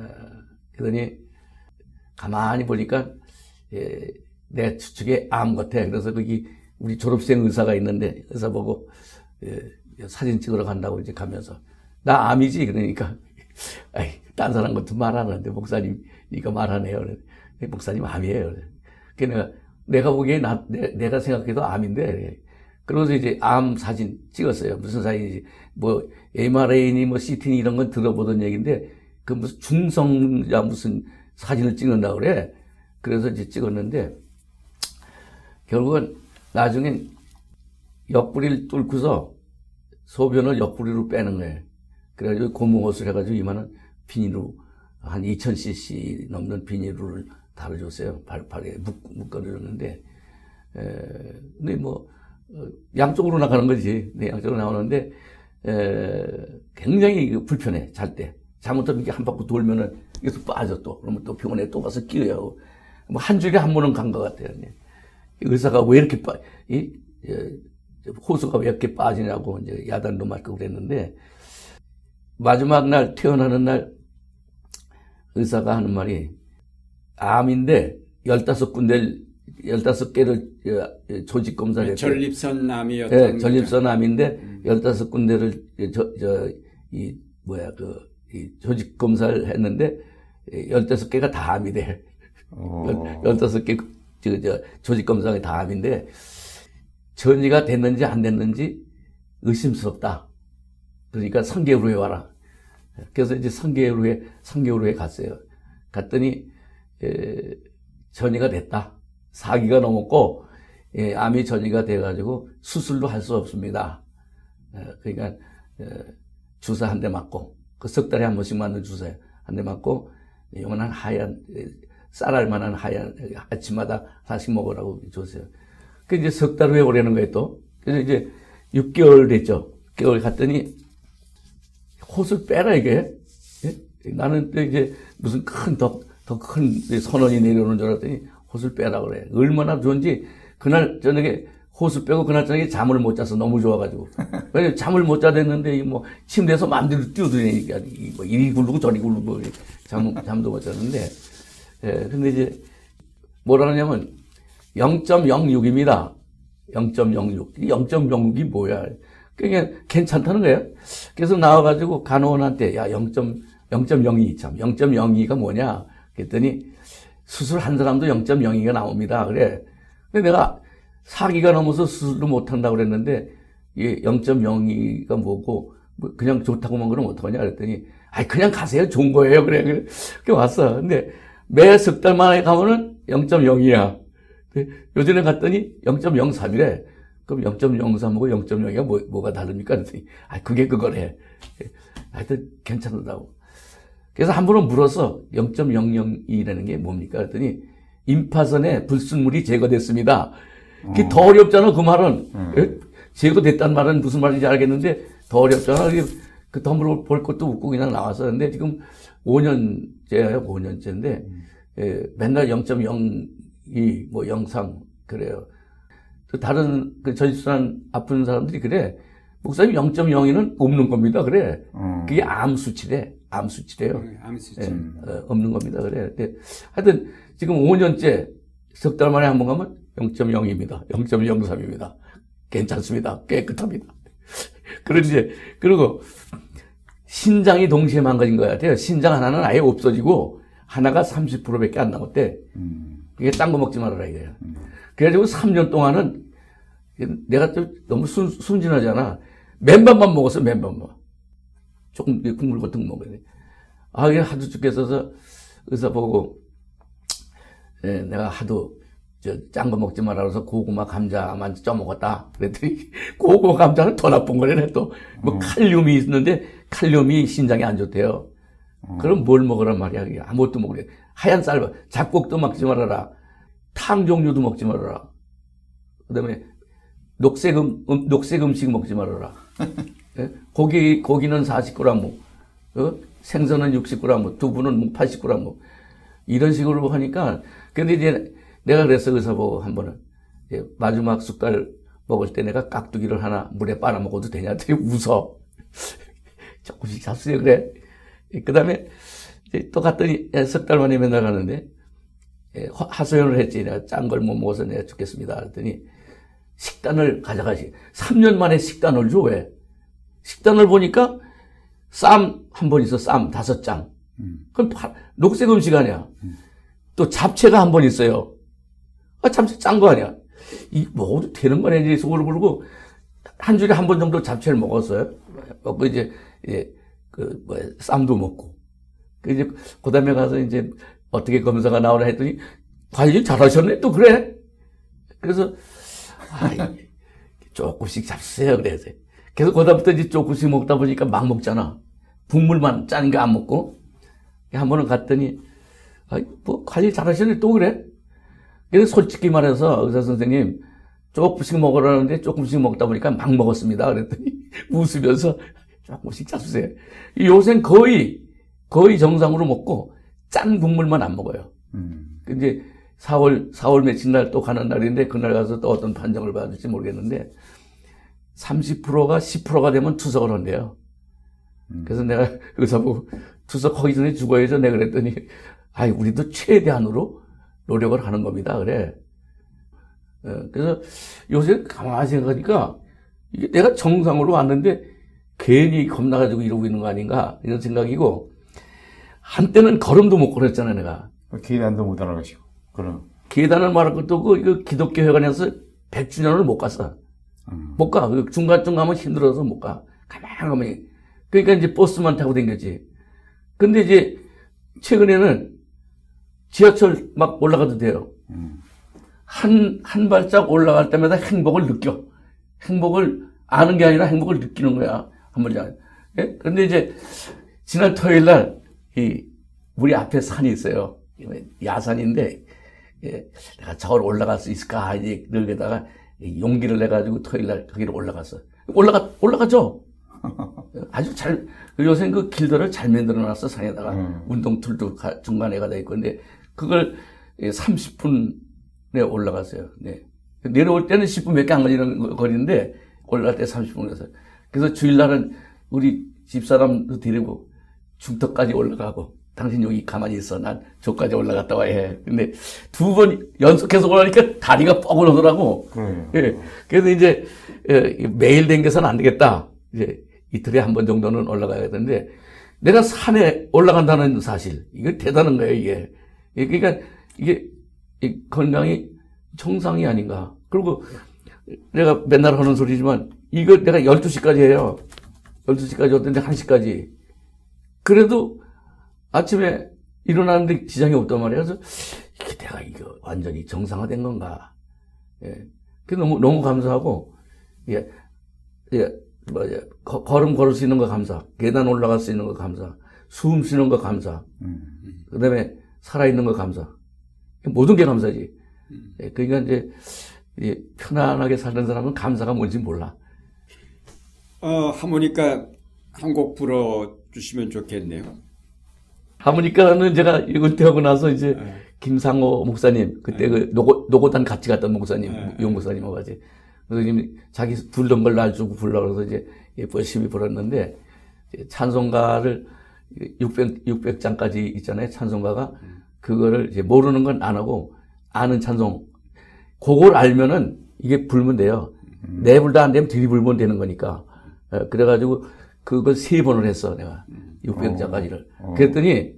그러더니 가만히 보니까 예, 내 추측에 암 같아. 그래서 거기 우리 졸업생 의사가 있는데 의사 보고 예, 사진 찍으러 간다고 이제 가면서 나 암이지 그러니까 아이 딴 사람 같은 말 하는데 목사님 이거 말하네요. 그래. 목사님 암이에요. 그래. 그 내가 내가 보기에 나 내, 가 생각해도 암인데 그래. 그러면서 이제 암 사진 찍었어요. 무슨 사진이지 뭐 MRA니 뭐 CT니 이런 건 들어보던 얘기인데 그 무슨 중성자 무슨 사진을 찍는다 그래. 그래서 이제 찍었는데 결국은 나중엔 옆구리를 뚫고서 소변을 옆구리로 빼는 거예요. 그래가지고 고무옷을 해가지고 이만한 비닐로 한 2000cc 넘는 비닐을 달아줬어요. 발, 발에 묶, 묶어줬는데, 에, 근데 뭐, 어, 양쪽으로 나가는 거지. 네, 양쪽으로 나오는데, 에, 굉장히 그 불편해, 잘 때. 잘못하면 이게 한 바퀴 돌면은 이게 또 빠져 또. 그러면 또 병원에 또 가서 끼어요. 뭐한 주일에 한 번은 간 것 같아요. 네. 의사가 왜 이렇게 빠, 이, 예, 호수가 왜 이렇게 빠지냐고 이제 야단도 맞고 그랬는데, 마지막 날, 태어나는 날, 의사가 하는 말이, 암인데, 15군데를, 15개를 조직 검사를 했대요. 전립선 암이었던 예, 전립선 암인데, 15군데를, 저, 저, 이, 뭐야, 그, 이 조직 검사를 했는데, 15개가 다 암이래. 어, 15개, 저, 저, 조직 검사가 다 암인데, 전이가 됐는지 안 됐는지 의심스럽다. 그러니까 3개월 후에 와라. 그래서 이제 3개월 후에, 3개월 후에 갔어요. 갔더니, 에, 전이가 됐다. 4기가 넘었고, 예, 암이 전이가 돼가지고 수술도 할 수 없습니다. 에, 그러니까, 에, 주사 한 대 맞고, 그 석 달에 한 번씩 맞는 주사에 한대 맞고, 요만한 하얀, 에, 쌀알 만한 하얀, 아침마다 하나씩 먹으라고 줬어요. 그 이제 석 달 후에 오려는 거예요, 또. 그래서 이제 6개월 됐죠. 6개월 갔더니, 호수 빼라, 이게. 예? 나는 또 이제 무슨 큰, 더, 더 큰 선언이 내려오는 줄 알았더니 호수를 빼라 그래. 얼마나 좋은지 그날 저녁에 호수 빼고 그날 저녁에 잠을 못 자서 너무 좋아가지고. 왜냐면 잠을 못 자댔는데 뭐 침대에서 마음대로 뛰어들으니까 뭐 이리 굴르고 저리 굴르고 잠, 잠도 못 잤는데. 예, 근데 이제 뭐라 하냐면 0.06입니다. 0.06. 0.06이 뭐야. 그게 괜찮다는 거예요. 그래서 나와가지고 간호원한테 야 0. 0.02 참. 0.02가 뭐냐? 그랬더니 수술 한 사람도 0.02가 나옵니다. 그래. 근데 내가 사기가 넘어서 수술도 못 한다고 그랬는데 이 0.02가 뭐고 뭐 그냥 좋다고만 그러면 어떡하냐 그랬더니 아이 그냥 가세요. 좋은 거예요. 그래. 그래. 왔어. 근데 매 석 달 만에 가면은 0.02야. 요즘에 갔더니 0.03이래. 그럼 0.03하고 0.02가 뭐, 뭐가 다릅니까? 그랬더니, 아, 그게 그거래. 하여튼 괜찮다고. 그래서 한 번은 물어서 0.002라는 게 뭡니까? 그랬더니, 임파선에 불순물이 제거됐습니다. 그게 더 어렵잖아, 그 말은. 예? 제거됐다는 말은 무슨 말인지 알겠는데, 더 어렵잖아. 그 덤으로 볼 것도 없고 그냥 나와서. 근데 지금 5년째예요, 5년째인데, 예, 맨날 0.0 2, 뭐 영상 그래요. 또 다른 그 저지순환 아픈 사람들이 그래. 목사님 0.02는 없는 겁니다. 그래. 어. 그게 암 수치래. 암 수치래요. 암 수치. 예, 어, 없는 겁니다. 그래. 근데 하여튼 지금 5년째 석 달 만에 한 번 가면 0.0입니다. 0.03입니다. 괜찮습니다. 깨끗합니다. 그런데 이제 그리고 신장이 동시에 망가진 것 같아요. 신장 하나는 아예 없어지고 하나가 30%밖에 안 남았대. 음. 이게 딴 거 먹지 말아라 이거야. 그래가지고 3년 동안은 내가 좀 너무 순, 순진하잖아. 맨밥만 먹었어, 맨밥만. 조금 국물 같은 거 먹어야 돼. 아, 이게 하도 죽겠어서 의사 보고, 예, 내가 하도 짠 거 먹지 마라 그래서 고구마 감자만 쪄먹었다. 그랬더니 고구마 감자는 더 나쁜 거래. 또뭐 칼륨이 있는데 칼륨이 신장에 안 좋대요. 그럼 뭘 먹으란 말이야. 아무것도 먹으래. 하얀 쌀, 잡곡도 먹지 말아라. 탕 종류도 먹지 말아라. 그 다음에 녹색, 음, 음, 녹색 음식 먹지 말아라. 예? 고기, 고기는 40g, 어? 생선은 60g, 두부는 80g. 이런 식으로 하니까, 근데 이제 내가 그래서 의사 보고 한 번은, 마지막 숟갈 먹을 때 내가 깍두기를 하나 물에 빨아 먹어도 되냐? 되게 웃어. 조금씩 잡수요, 그래. 그 다음에 또 갔더니 예, 석달 만에 맨날 가는데 예, 화- 하소연을 했지. 내가 짠 걸 못 먹어서 내가 죽겠습니다. 그랬더니 식단을 가져가시. 3년 만에 식단을 줘, 왜? 식단을 보니까 쌈 한 번 있어, 쌈 다섯 장. 그럼 파- 녹색 음식 아니야. 또 잡채가 한 번 있어요. 아, 잡채 짠거 아니야. 이, 먹어도 되는 거냐, 이제 속을 굴고, 한 주에 한 번 정도 잡채를 먹었어요. 먹고 이제, 예, 그, 뭐, 쌈도 먹고. 그 이제, 그 다음에 가서 이제, 어떻게 검사가 나오나 했더니, 관리 잘하셨네, 또 그래. 그래서, 아이, 조금씩 잡수세요, 그래서. 계속 그다음부터 이제 조금씩 먹다 보니까 막 먹잖아. 국물만 짠 거 안 먹고. 한 번은 갔더니, 아이, 뭐, 관리 잘하셨네, 또 그래? 그래서 솔직히 말해서, 의사 선생님, 조금씩 먹으라는데 조금씩 먹다 보니까 막 먹었습니다. 그랬더니, 웃으면서 조금씩 잡수세요. 요새는 거의, 거의 정상으로 먹고, 짠 국물만 안 먹어요. 음. 이제 4월, 4월 며칠 날 또 가는 날인데 그날 가서 또 어떤 판정을 받을지 모르겠는데 30%가 10%가 되면 투석을 한대요. 그래서 내가 의사 보고 투석하기 전에 죽어야죠. 내가 그랬더니 아이, 우리도 최대한으로 노력을 하는 겁니다. 그래. 어, 그래서 요새 가만히 생각하니까 이게 내가 정상으로 왔는데 괜히 겁나가지고 이러고 있는 거 아닌가 이런 생각이고 한때는 걸음도 못 걸었잖아 내가. 계단도 못 올라가시고. 그럼. 계단을 말할 것도 없고, 이거 기독교 회관에서 100주년을 못 갔어. 음. 못 가. 그 중간쯤 가면 힘들어서 못 가. 가만히 가만히. 그러니까 이제 버스만 타고 댕겼지. 근데 이제, 최근에는 지하철 막 올라가도 돼요. 음. 한, 한 발짝 올라갈 때마다 행복을 느껴. 행복을 아는 게 아니라 행복을 느끼는 거야. 한 발짝. 예? 근데 이제, 지난 토요일 날, 이, 우리 앞에 산이 있어요. 야산인데, 예, 내가 저걸 올라갈 수 있을까? 이제 늘게다가 용기를 내가지고 토요일 날 거기로 올라갔어. 올라가, 올라가죠? 아주 잘, 요새 그 길들을 잘 만들어 놨어, 산에다가. 음. 운동툴도 가- 중간에 가다 있고. 근데 그걸 30분에 올라갔어요. 네. 내려올 때는 10분 몇 개 안 걸리는 거- 거리인데 올라갈 때 30분에서. 그래서 주일날은 우리 집사람도 데리고 중턱까지 올라가고 당신 여기 가만히 있어. 난 저까지 올라갔다 와야 해. 근데 두 번 연속해서 올라가니까 다리가 뻐근하더라고. 예. 그래서 이제 예, 매일 댕겨서는 안 되겠다. 이제 이틀에 한 번 정도는 올라가야 되는데 내가 산에 올라간다는 사실 이거 대단한 거예요 이게. 예, 그러니까 이게 이 건강이 정상이 아닌가. 그리고 내가 맨날 하는 소리지만 이거 내가 12시까지 해요. 12시까지 어떤데 1시까지. 그래도 아침에 일어나는데 지장이 없단 말이에요. 그래서 이게 내가 이거 완전히 정상화된 건가. 예. 그 너무, 너무 감사하고, 예, 예, 뭐야, 거- 걸음 걸을 수 있는 거 감사. 계단 올라갈 수 있는 거 감사. 숨 쉬는 거 감사. 음. 그 다음에 살아있는 거 감사. 모든 게 감사지. 예, 그러니까 이제, 이 편안하게 사는 사람은 감사가 뭔지 몰라. 어, 하모니카 한 곡 불어 주시면 좋겠네요. 하모니카는 제가 은퇴하고 나서 이제 네. 김상호 목사님 그때 그 노고 노고단 같이 갔던 목사님 용 목사님하고 같이 그래서 지금 자기 불던 걸 날 주고 불러 그래서 이제 열심히 불었는데 찬송가를 600 600장까지 있잖아요 찬송가가 그거를 이제 모르는 건 안 하고 아는 찬송 그걸 알면은 이게 불면 돼요. 내 불도 안 되면 들이불면 되는 거니까. 예, 그래가지고 그걸 세 번을 했어 내가 600장까지를. 그랬더니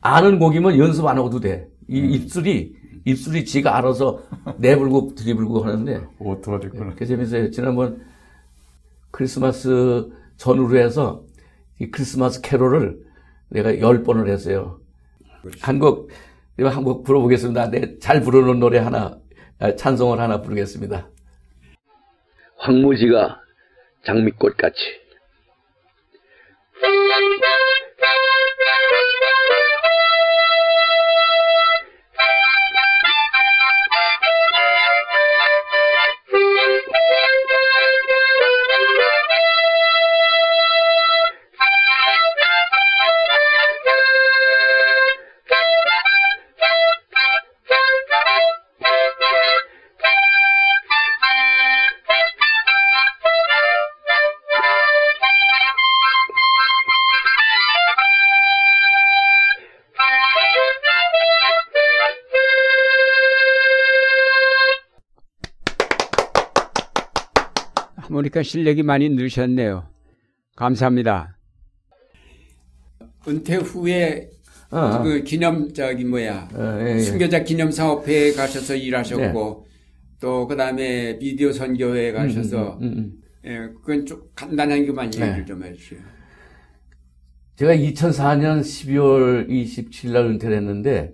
아는 곡이면 연습 안 하고도 돼. 이 입술이 입술이 지가 알아서 내불고 들이불고 하는데 어떡하겠구나. 그 재밌어요. 지난번 크리스마스 전후로 해서 이 크리스마스 캐롤을 내가 열 번을 했어요. 한곡 내가 한곡 불러보겠습니다. 내잘 부르는 노래 하나 아, 찬송을 하나 부르겠습니다. 황무지가 장미꽃같이 하모니카 실력이 많이 늘으셨네요. 감사합니다. 은퇴 후에 어, 그 기념 저기 뭐야 어, 예, 예. 순교자 기념 사업회에 가셔서 일하셨고 또 그다음에 비디오 선교회에 가셔서 음, 음. 예, 그건 좀 간단한 것만 네. 얘기를 좀 해주세요. 제가 2004년 12월 27일 날 은퇴를 했는데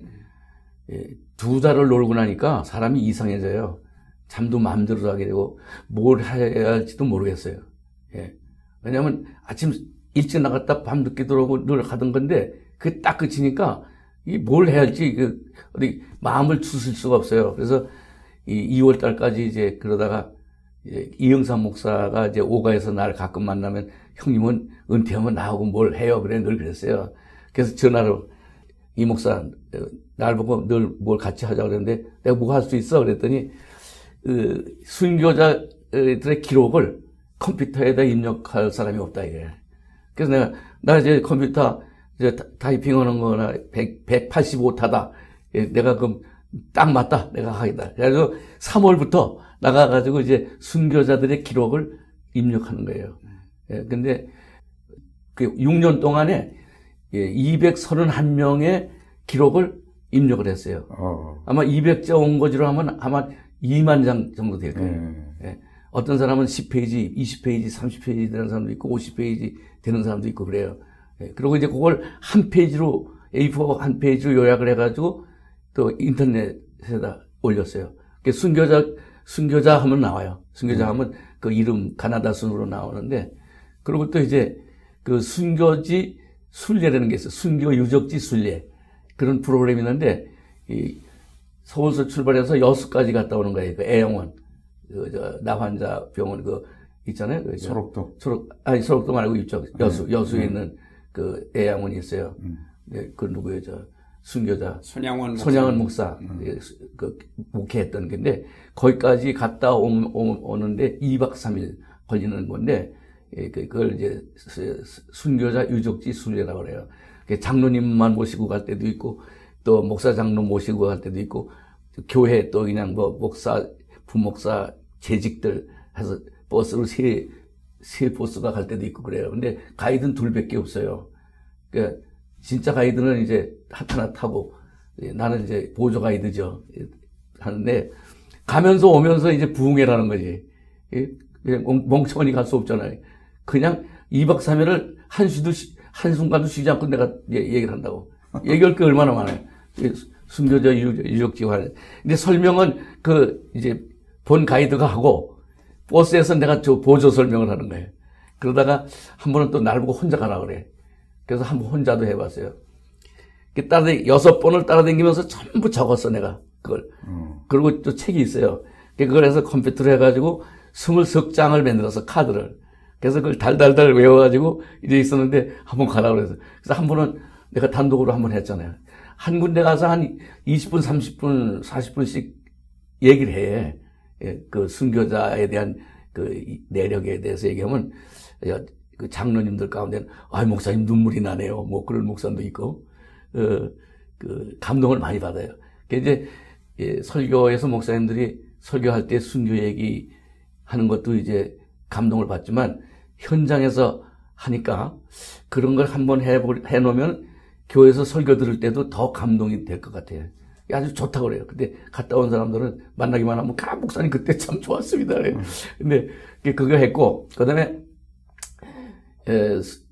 예, 두 달을 놀고 나니까 사람이 이상해져요. 잠도 마음대로 하게 되고 뭘 해야 할지도 모르겠어요. 예. 왜냐하면 아침 일찍 나갔다 밤 늦게 들어오고 늘 하던 건데 그게 딱 그치니까 이 뭘 해야 할지 그 어디 마음을 추스릴 수가 없어요. 그래서 이 2월 달까지 이제 그러다가 이제 이영삼 목사가 이제 오가에서 날 가끔 만나면 형님은 은퇴하면 나하고 뭘 해요? 그래 늘 그랬어요. 그래서 전화로 이 목사 어, 날 보고 늘 뭘 같이 하자고 그랬는데 내가 뭐 할 수 있어? 그랬더니 그 순교자들의 기록을 컴퓨터에다 입력할 사람이 없다 이게. 그래서 내가 나 이제 컴퓨터 이제 타- 타이핑하는 거나 100, 185타다. 예, 내가 그럼 딱 맞다. 내가 하겠다. 그래서 3월부터 나가가지고 이제 순교자들의 기록을 입력하는 거예요. 예, 근데 그 6년 동안에 예, 231명의 기록을 입력을 했어요. 어. 아마 200자 원고지로 하면 아마 2만 장 정도 될 거예요. 예. 예. 어떤 사람은 10페이지, 20페이지, 30페이지 되는 사람도 있고 50페이지 되는 사람도 있고 그래요. 예. 그리고 이제 그걸 한 페이지로 A4 한 페이지로 요약을 해가지고 또 인터넷에다 올렸어요. 그 순교자 순교자 하면 나와요. 순교자 하면 그 이름 가나다 순으로 나오는데 그리고 또 이제 그 순교지 순례라는 게 있어요. 순교 유적지 순례 그런 프로그램이 있는데 이 서울서 출발해서 여수까지 갔다 오는 거예요. 그 애영원 그, 저, 나환자 병원 그 있잖아요. 그, 저, 소록도. 소록, 아니, 소록도 말고 이쪽, 여수, 여수에 있는 그 애양원이 있어요. 네, 그 누구예요, 저, 순교자. 손양원 손양원 목사님. 목사, 예, 수- 그, 목회했던 건데, 거기까지 갔다 오, 오, 는데 2박 3일 걸리는 건데, 예, 그- 그걸 이제 순교자 유적지 순례라고 그래요. 그 장로님만 모시고 갈 때도 있고, 또 목사 장로 모시고 갈 때도 있고, 교회 또 그냥 뭐 목사, 부목사, 재직들 해서 버스로 세, 세 버스가 갈 때도 있고 그래요. 근데 가이드는 둘밖에 없어요. 그 진짜 가이드는 이제 하나 타고 예, 나는 이제 보조 가이드죠. 예, 하는데 가면서 오면서 이제 부흥회라는 거지. 예, 그냥 멍- 멍청하니 갈 수 없잖아요. 그냥 2박 3일을 한시도 쉬- 한순간도 쉬지 않고 내가 예- 얘기를 한다고. 얘기할 게 얼마나 많아요. 예, 순교자 유- 유적지 관련. 근데 설명은 그 이제 본 가이드가 하고 버스에서 내가 저 보조 설명을 하는 거예요. 그러다가 한 번은 또 날 보고 혼자 가라 그래. 그래서 한 번 혼자도 해봤어요. 그 따라 여섯 번을 따라다니면서 전부 적었어 내가 그걸. 그리고 또 책이 있어요. 그걸 해서 컴퓨터로 해가지고 스물석 장을 만들어서 카드를. 그래서 그걸 달달달 외워가지고 이제 있었는데 한 번 가라 그래서. 그래서 한 번은 내가 단독으로 한 번 했잖아요. 한 군데 가서 한 20분, 30분, 40분씩 얘기를 해. 예, 그 순교자에 대한 그 내력에 대해서 얘기하면 그 장로님들 가운데는 아 목사님 눈물이 나네요. 뭐 그런 목사도 있고 어, 그 감동을 많이 받아요. 그 이제 예, 설교에서 목사님들이 설교할 때 순교 얘기 하는 것도 이제 감동을 받지만 현장에서 하니까 그런 걸 한번 해보, 해놓으면 교회에서 설교 들을 때도 더 감동이 될 것 같아요. 아주 좋다고 그래요. 근데 갔다 온 사람들은 만나기만 하면, 가, 목사님 그때 참 좋았습니다. 그래. 근데 그거 했고, 그 다음에,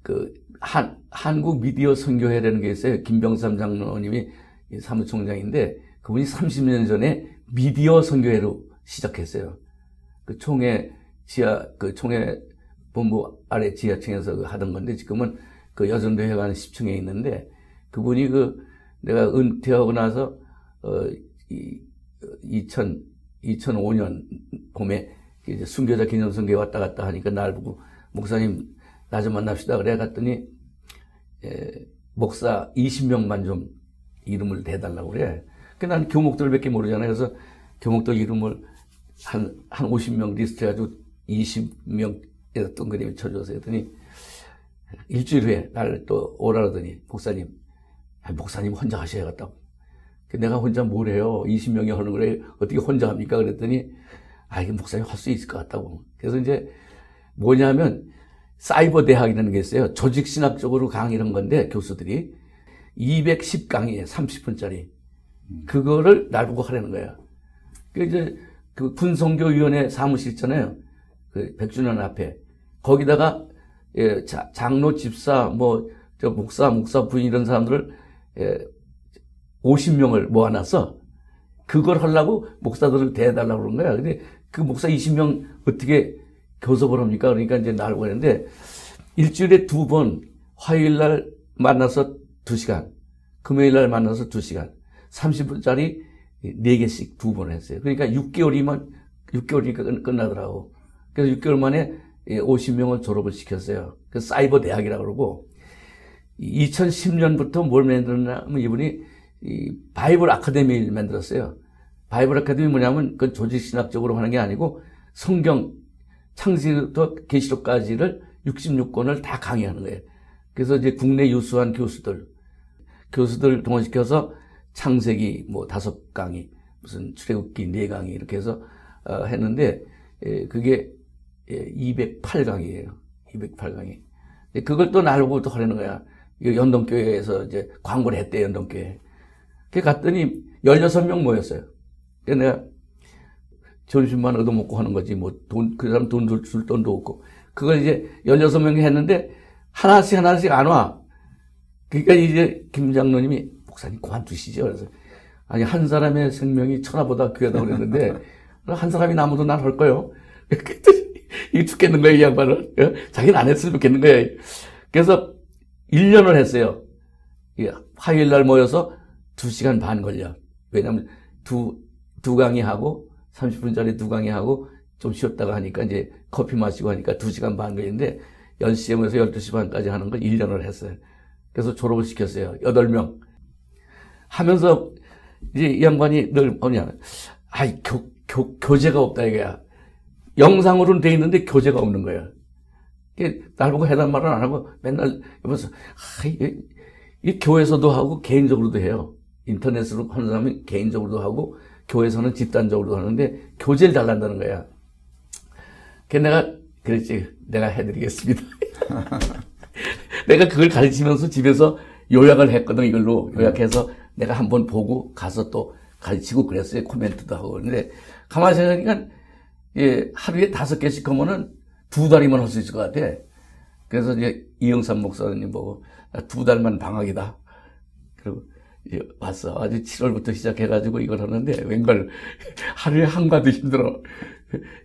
그, 한, 한국 미디어 선교회라는 게 있어요. 김병삼 장로님이 사무총장인데, 그분이 30년 전에 미디어 선교회로 시작했어요. 그 총회, 지하, 그 총회 본부 아래 지하층에서 그 하던 건데, 지금은 그 여전도회관 10층에 있는데, 그분이 그, 내가 은퇴하고 나서 어, 이, 2000, 2005년 봄에 이제 순교자 기념선교에 왔다 갔다 하니까 날 보고 목사님 나 좀 만납시다 그래 갔더니 에, 목사 20명만 좀 이름을 대달라고 그래. 그난 교목들밖에 모르잖아요. 그래서 교목들 이름을 한, 한 50명 리스트 해가지고 20명에서 동그라미 쳐줘서 했더니 일주일 후에 날 또 오라 그러더니 목사님, 목사님 혼자 하셔야겠다고. 그 내가 혼자 뭘 해요? 20명이 하는 거래. 어떻게 혼자 합니까? 그랬더니, 아, 이게 목사님 할 수 있을 것 같다고. 그래서 이제 뭐냐면, 사이버 대학이라는 게 있어요. 조직 신학적으로 강의하는 건데, 교수들이. 210 강의에 30분짜리. 그거를 날 보고 하라는 거야. 그 이제, 그 군성교위원회 사무실 있잖아요. 그 백준원 앞에. 거기다가, 예, 자, 장로, 집사, 뭐, 저 목사, 목사 부인 이런 사람들을, 예, 50명을 모아놔서 그걸 하려고 목사들을 대해달라고 그런 거야. 근데 그 목사 20명 어떻게 교섭을 합니까? 그러니까 이제 나를 보냈는데 일주일에 두 번 화요일 날 만나서 2시간, 금요일 날 만나서 2시간, 30분짜리 4개씩 두 번 했어요. 그러니까 6개월이면, 6개월이니까 끝나더라고. 그래서 6개월 만에 50명을 졸업을 시켰어요. 그 사이버 대학이라고 그러고, 2010년부터 뭘 만들었냐면 이분이 이 바이블 아카데미를 만들었어요. 바이블 아카데미 뭐냐면 그 조직 신학적으로 하는 게 아니고 성경 창세부터 계시록까지를 66권을 다 강의하는 거예요. 그래서 이제 국내 유수한 교수들 교수들 동원시켜서 창세기 뭐 다섯 강의 무슨 출애굽기 네 강의 이렇게 해서 어, 했는데 예, 그게 예, 208강이에요. 208강이. 그걸 또 나르고 또 하려는 거야. 연동교회에서 이제 광고를 했대, 연동교회. 그 갔더니 16명 모였어요. 그래서 내가 점심만 얻어먹고 하는 거지. 뭐 돈, 그 사람 돈줄 돈도 없고. 그걸 이제 16명이 했는데 하나씩 하나씩 안 와. 그러니까 이제 김 장로님이 목사님 그만두시죠. 그래서 아니 한 사람의 생명이 천하보다 귀하다고 그랬는데 한 사람이 남아도 난 할 거요. 그랬더니 이 죽겠는 거예요, 이 양반은. 어? 자기는 안 했으면 좋겠는 거예요. 그래서 1년을 했어요. 화요일 날 모여서 2시간 반 걸려. 왜냐면 두, 두 강의 하고 30분짜리 두 강의 하고 좀 쉬었다가 하니까 이제 커피 마시고 하니까 2시간 반 걸리는데 10시에 모여서 12시 반까지 하는 걸 1년을 했어요. 그래서 졸업을 시켰어요. 8명. 하면서 이제 이 양반이 늘 뭐냐. 아이, 교, 교, 교재가 없다 이거야. 영상으로는 돼 있는데 교재가 없는 거야. 날 보고 해달 말은 안 하고 맨날 여기서 아, 이, 이 교회에서도 하고 개인적으로도 해요. 인터넷으로 하는 사람은 개인적으로도 하고 교회에서는 집단적으로도 하는데 교재를 달란다는 거야. 그 내가 그랬지. 내가 해드리겠습니다. 내가 그걸 가르치면서 집에서 요약을 했거든 이걸로 요약해서 내가 한번 보고 가서 또 가르치고 그랬어요. 코멘트도 하고 그런데 가만히 생각하니까 예, 하루에 다섯 개씩 하면은 두 달이면 할 수 있을 것 같아. 그래서 이제 이영삼 목사님 보고 두 달만 방학이다. 그리고 왔어. 아주 7월부터 시작해가지고 이걸 하는데 웬걸 하루에 한 과도 힘들어.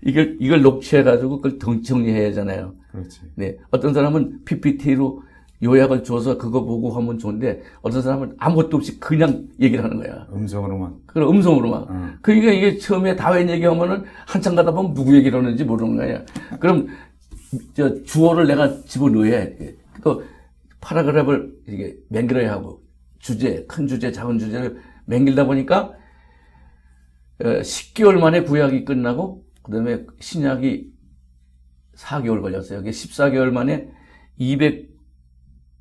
이걸 이걸 녹취해가지고 그걸 정리해야 하잖아요. 그렇지. 네, 어떤 사람은 PPT로 요약을 줘서 그거 보고 하면 좋은데 어떤 사람은 아무것도 없이 그냥 얘기를 하는 거야. 음성으로만. 그럼 음성으로만. 응. 그러니까 이게 처음에 다윗 얘기하면은 한참 가다 보면 누구 얘기를 하는지 모르는 거야. 그럼 저 주어를 내가 집어넣어야 해. 또 paragraph를 이게 맹글어야 하고 주제, 큰 주제, 작은 주제를 맹길다 보니까 10개월 어, 만에 구약이 끝나고 그다음에 신약이 4개월 걸렸어요. 이게 14개월 만에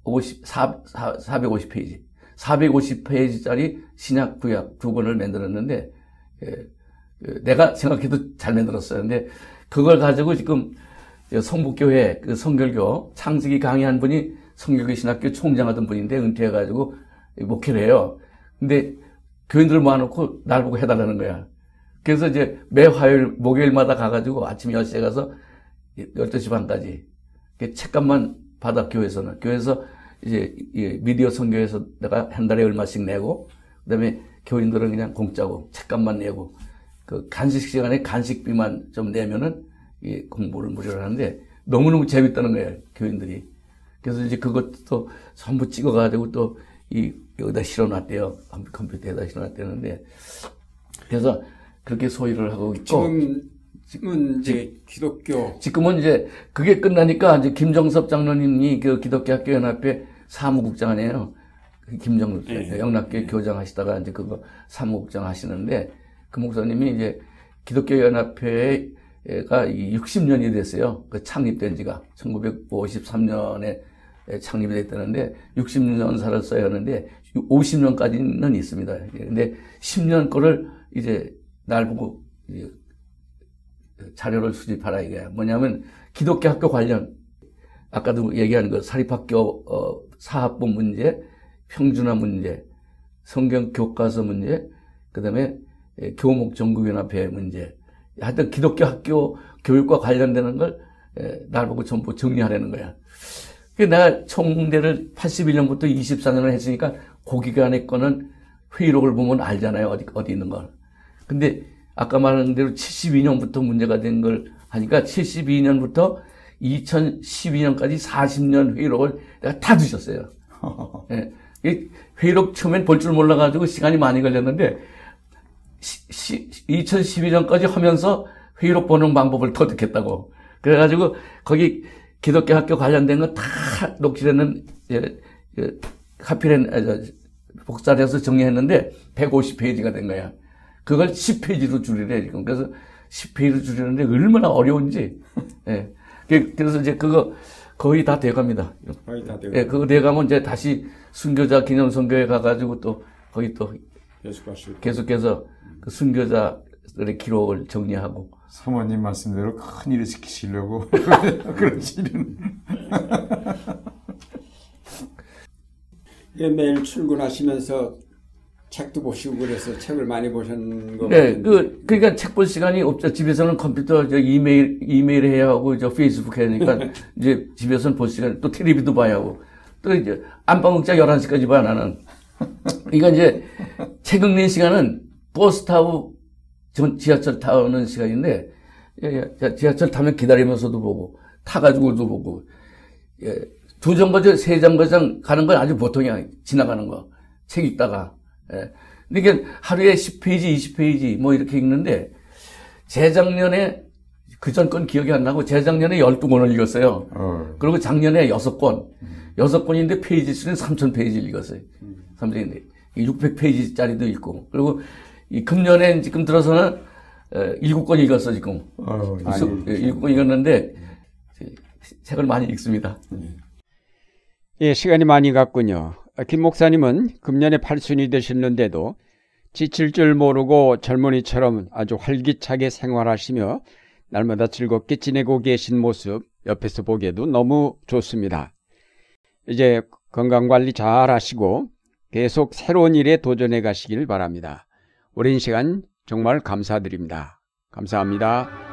250, 4, 450페이지, 450페이지짜리 신약 구약 두 권을 만들었는데 예, 그 내가 생각해도 잘 만들었어요. 근데 그걸 가지고 지금 성북교회 그 성결교 창직이 강의한 분이 성결교 신학교 총장하던 분인데 은퇴해가지고 목회를 해요. 근데 교인들 모아놓고 날 보고 해달라는 거야. 그래서 이제 매 화요일, 목요일마다 가가지고 아침 10시에 가서 12시 반까지 책값만 받아 교회에서는. 교회에서 이제 미디어 선교에서 내가 한 달에 얼마씩 내고 그다음에 교인들은 그냥 공짜고 책값만 내고 그 간식 시간에 간식비만 좀 내면은 이 공부를 무료로 하는데 너무너무 재밌다는 거예요, 교인들이. 그래서 이제 그것도 전부 찍어가지고 또 이 여기다 실어놨대요. 컴퓨터에다 실어놨대는데 그래서 그렇게 소유를 하고 있고. 지금 지금은 이제 기독교. 지금은 이제 그게 끝나니까 이제 김정섭 장로님이 그 기독교 학교 연합회 사무국장 이에요. 그 김정 네. 영락교 교장 하시다가 이제 그거 사무국장 하시는데 그 목사님이 이제 기독교 연합회에 가 60년이 됐어요. 그 창립된 지가 1953년에 창립이 됐다는데 60년 살았어야 하는데 50년까지는 있습니다. 근데 10년 거를 이제 날 보고 자료를 수집하라 이거야. 뭐냐면 기독교 학교 관련 아까도 얘기한 그 사립학교 어, 사학부 문제, 평준화 문제, 성경 교과서 문제, 그다음에 교목 전국연합회 문제, 하여튼 기독교 학교 교육과 관련되는 걸 날 보고 전부 정리하라는 거야. 그 내가 총대를 81년부터 24년을 했으니까 그 기간의 거는 회의록을 보면 알잖아요. 어디, 어디 있는 걸. 근데 아까 말한 대로 72년부터 문제가 된 걸 하니까 72년부터 2012년까지 40년 회의록을 내가 다 두셨어요. 예. 회의록 처음엔 볼 줄 몰라가지고 시간이 많이 걸렸는데 2012년까지 하면서 회의록 보는 방법을 터득했다고. 그래가지고 거기 기독교 학교 관련된 거다 녹취되는 카피렌 복사를 해서 정리했는데 150페이지가 된 거야. 그걸 10페이지로 줄이래 지금. 그래서 10페이지로 줄이는데 얼마나 어려운지. 예. 그, 그래서 이제 그거 거의 다 돼갑니다. 거의 다 돼가. 예, 그거 돼가면 이제 다시 순교자 기념 선교에 가가지고 또 거기 또 계속해서 그 순교자들의 기록을 정리하고 사모님 말씀대로 큰 일을 시키시려고 그러시는 매일 출근하시면서 책도 보시고 그래서 책을 많이 보셨는 거 네, 그 그러니까 책 볼 시간이 없죠. 집에서는 컴퓨터, 저 이메일 이메일 해야 하고 저 페이스북 해야 하니까 이제 집에서는 볼 시간 또 텔레비도 봐야 하고. 또 이제 안방 먹자 11시까지 봐 나는. 그러니까 이제 책 읽는 시간은 버스 타고 지하철 타는 시간인데 예, 예, 지하철 타면 기다리면서도 보고 타가지고도 보고. 예, 두 정거장 세 정거장 가는 건 아주 보통이야 지나가는 거. 책 읽다가 예. 이게 하루에 10페이지 20페이지 뭐 이렇게 읽는데 재작년에 그전 건 기억이 안 나고 재작년에 12권을 읽었어요. 어. 그리고 작년에 6권. 음. 6권인데 페이지 수는 3,000페이지 읽었어요. 음. 3,000페이지. 600페이지짜리도 읽고. 그리고 이 금년에 지금 들어서는 일곱 권 읽었어 지금. 어, 예, 일곱 권 읽었는데 책을 많이 읽습니다. 예, 시간이 많이 갔군요. 김 목사님은 금년에 팔순이 되셨는데도 지칠 줄 모르고 젊은이처럼 아주 활기차게 생활하시며 날마다 즐겁게 지내고 계신 모습 옆에서 보기에도 너무 좋습니다. 이제 건강관리 잘 하시고 계속 새로운 일에 도전해 가시길 바랍니다. 오랜 시간 정말 감사드립니다. 감사합니다.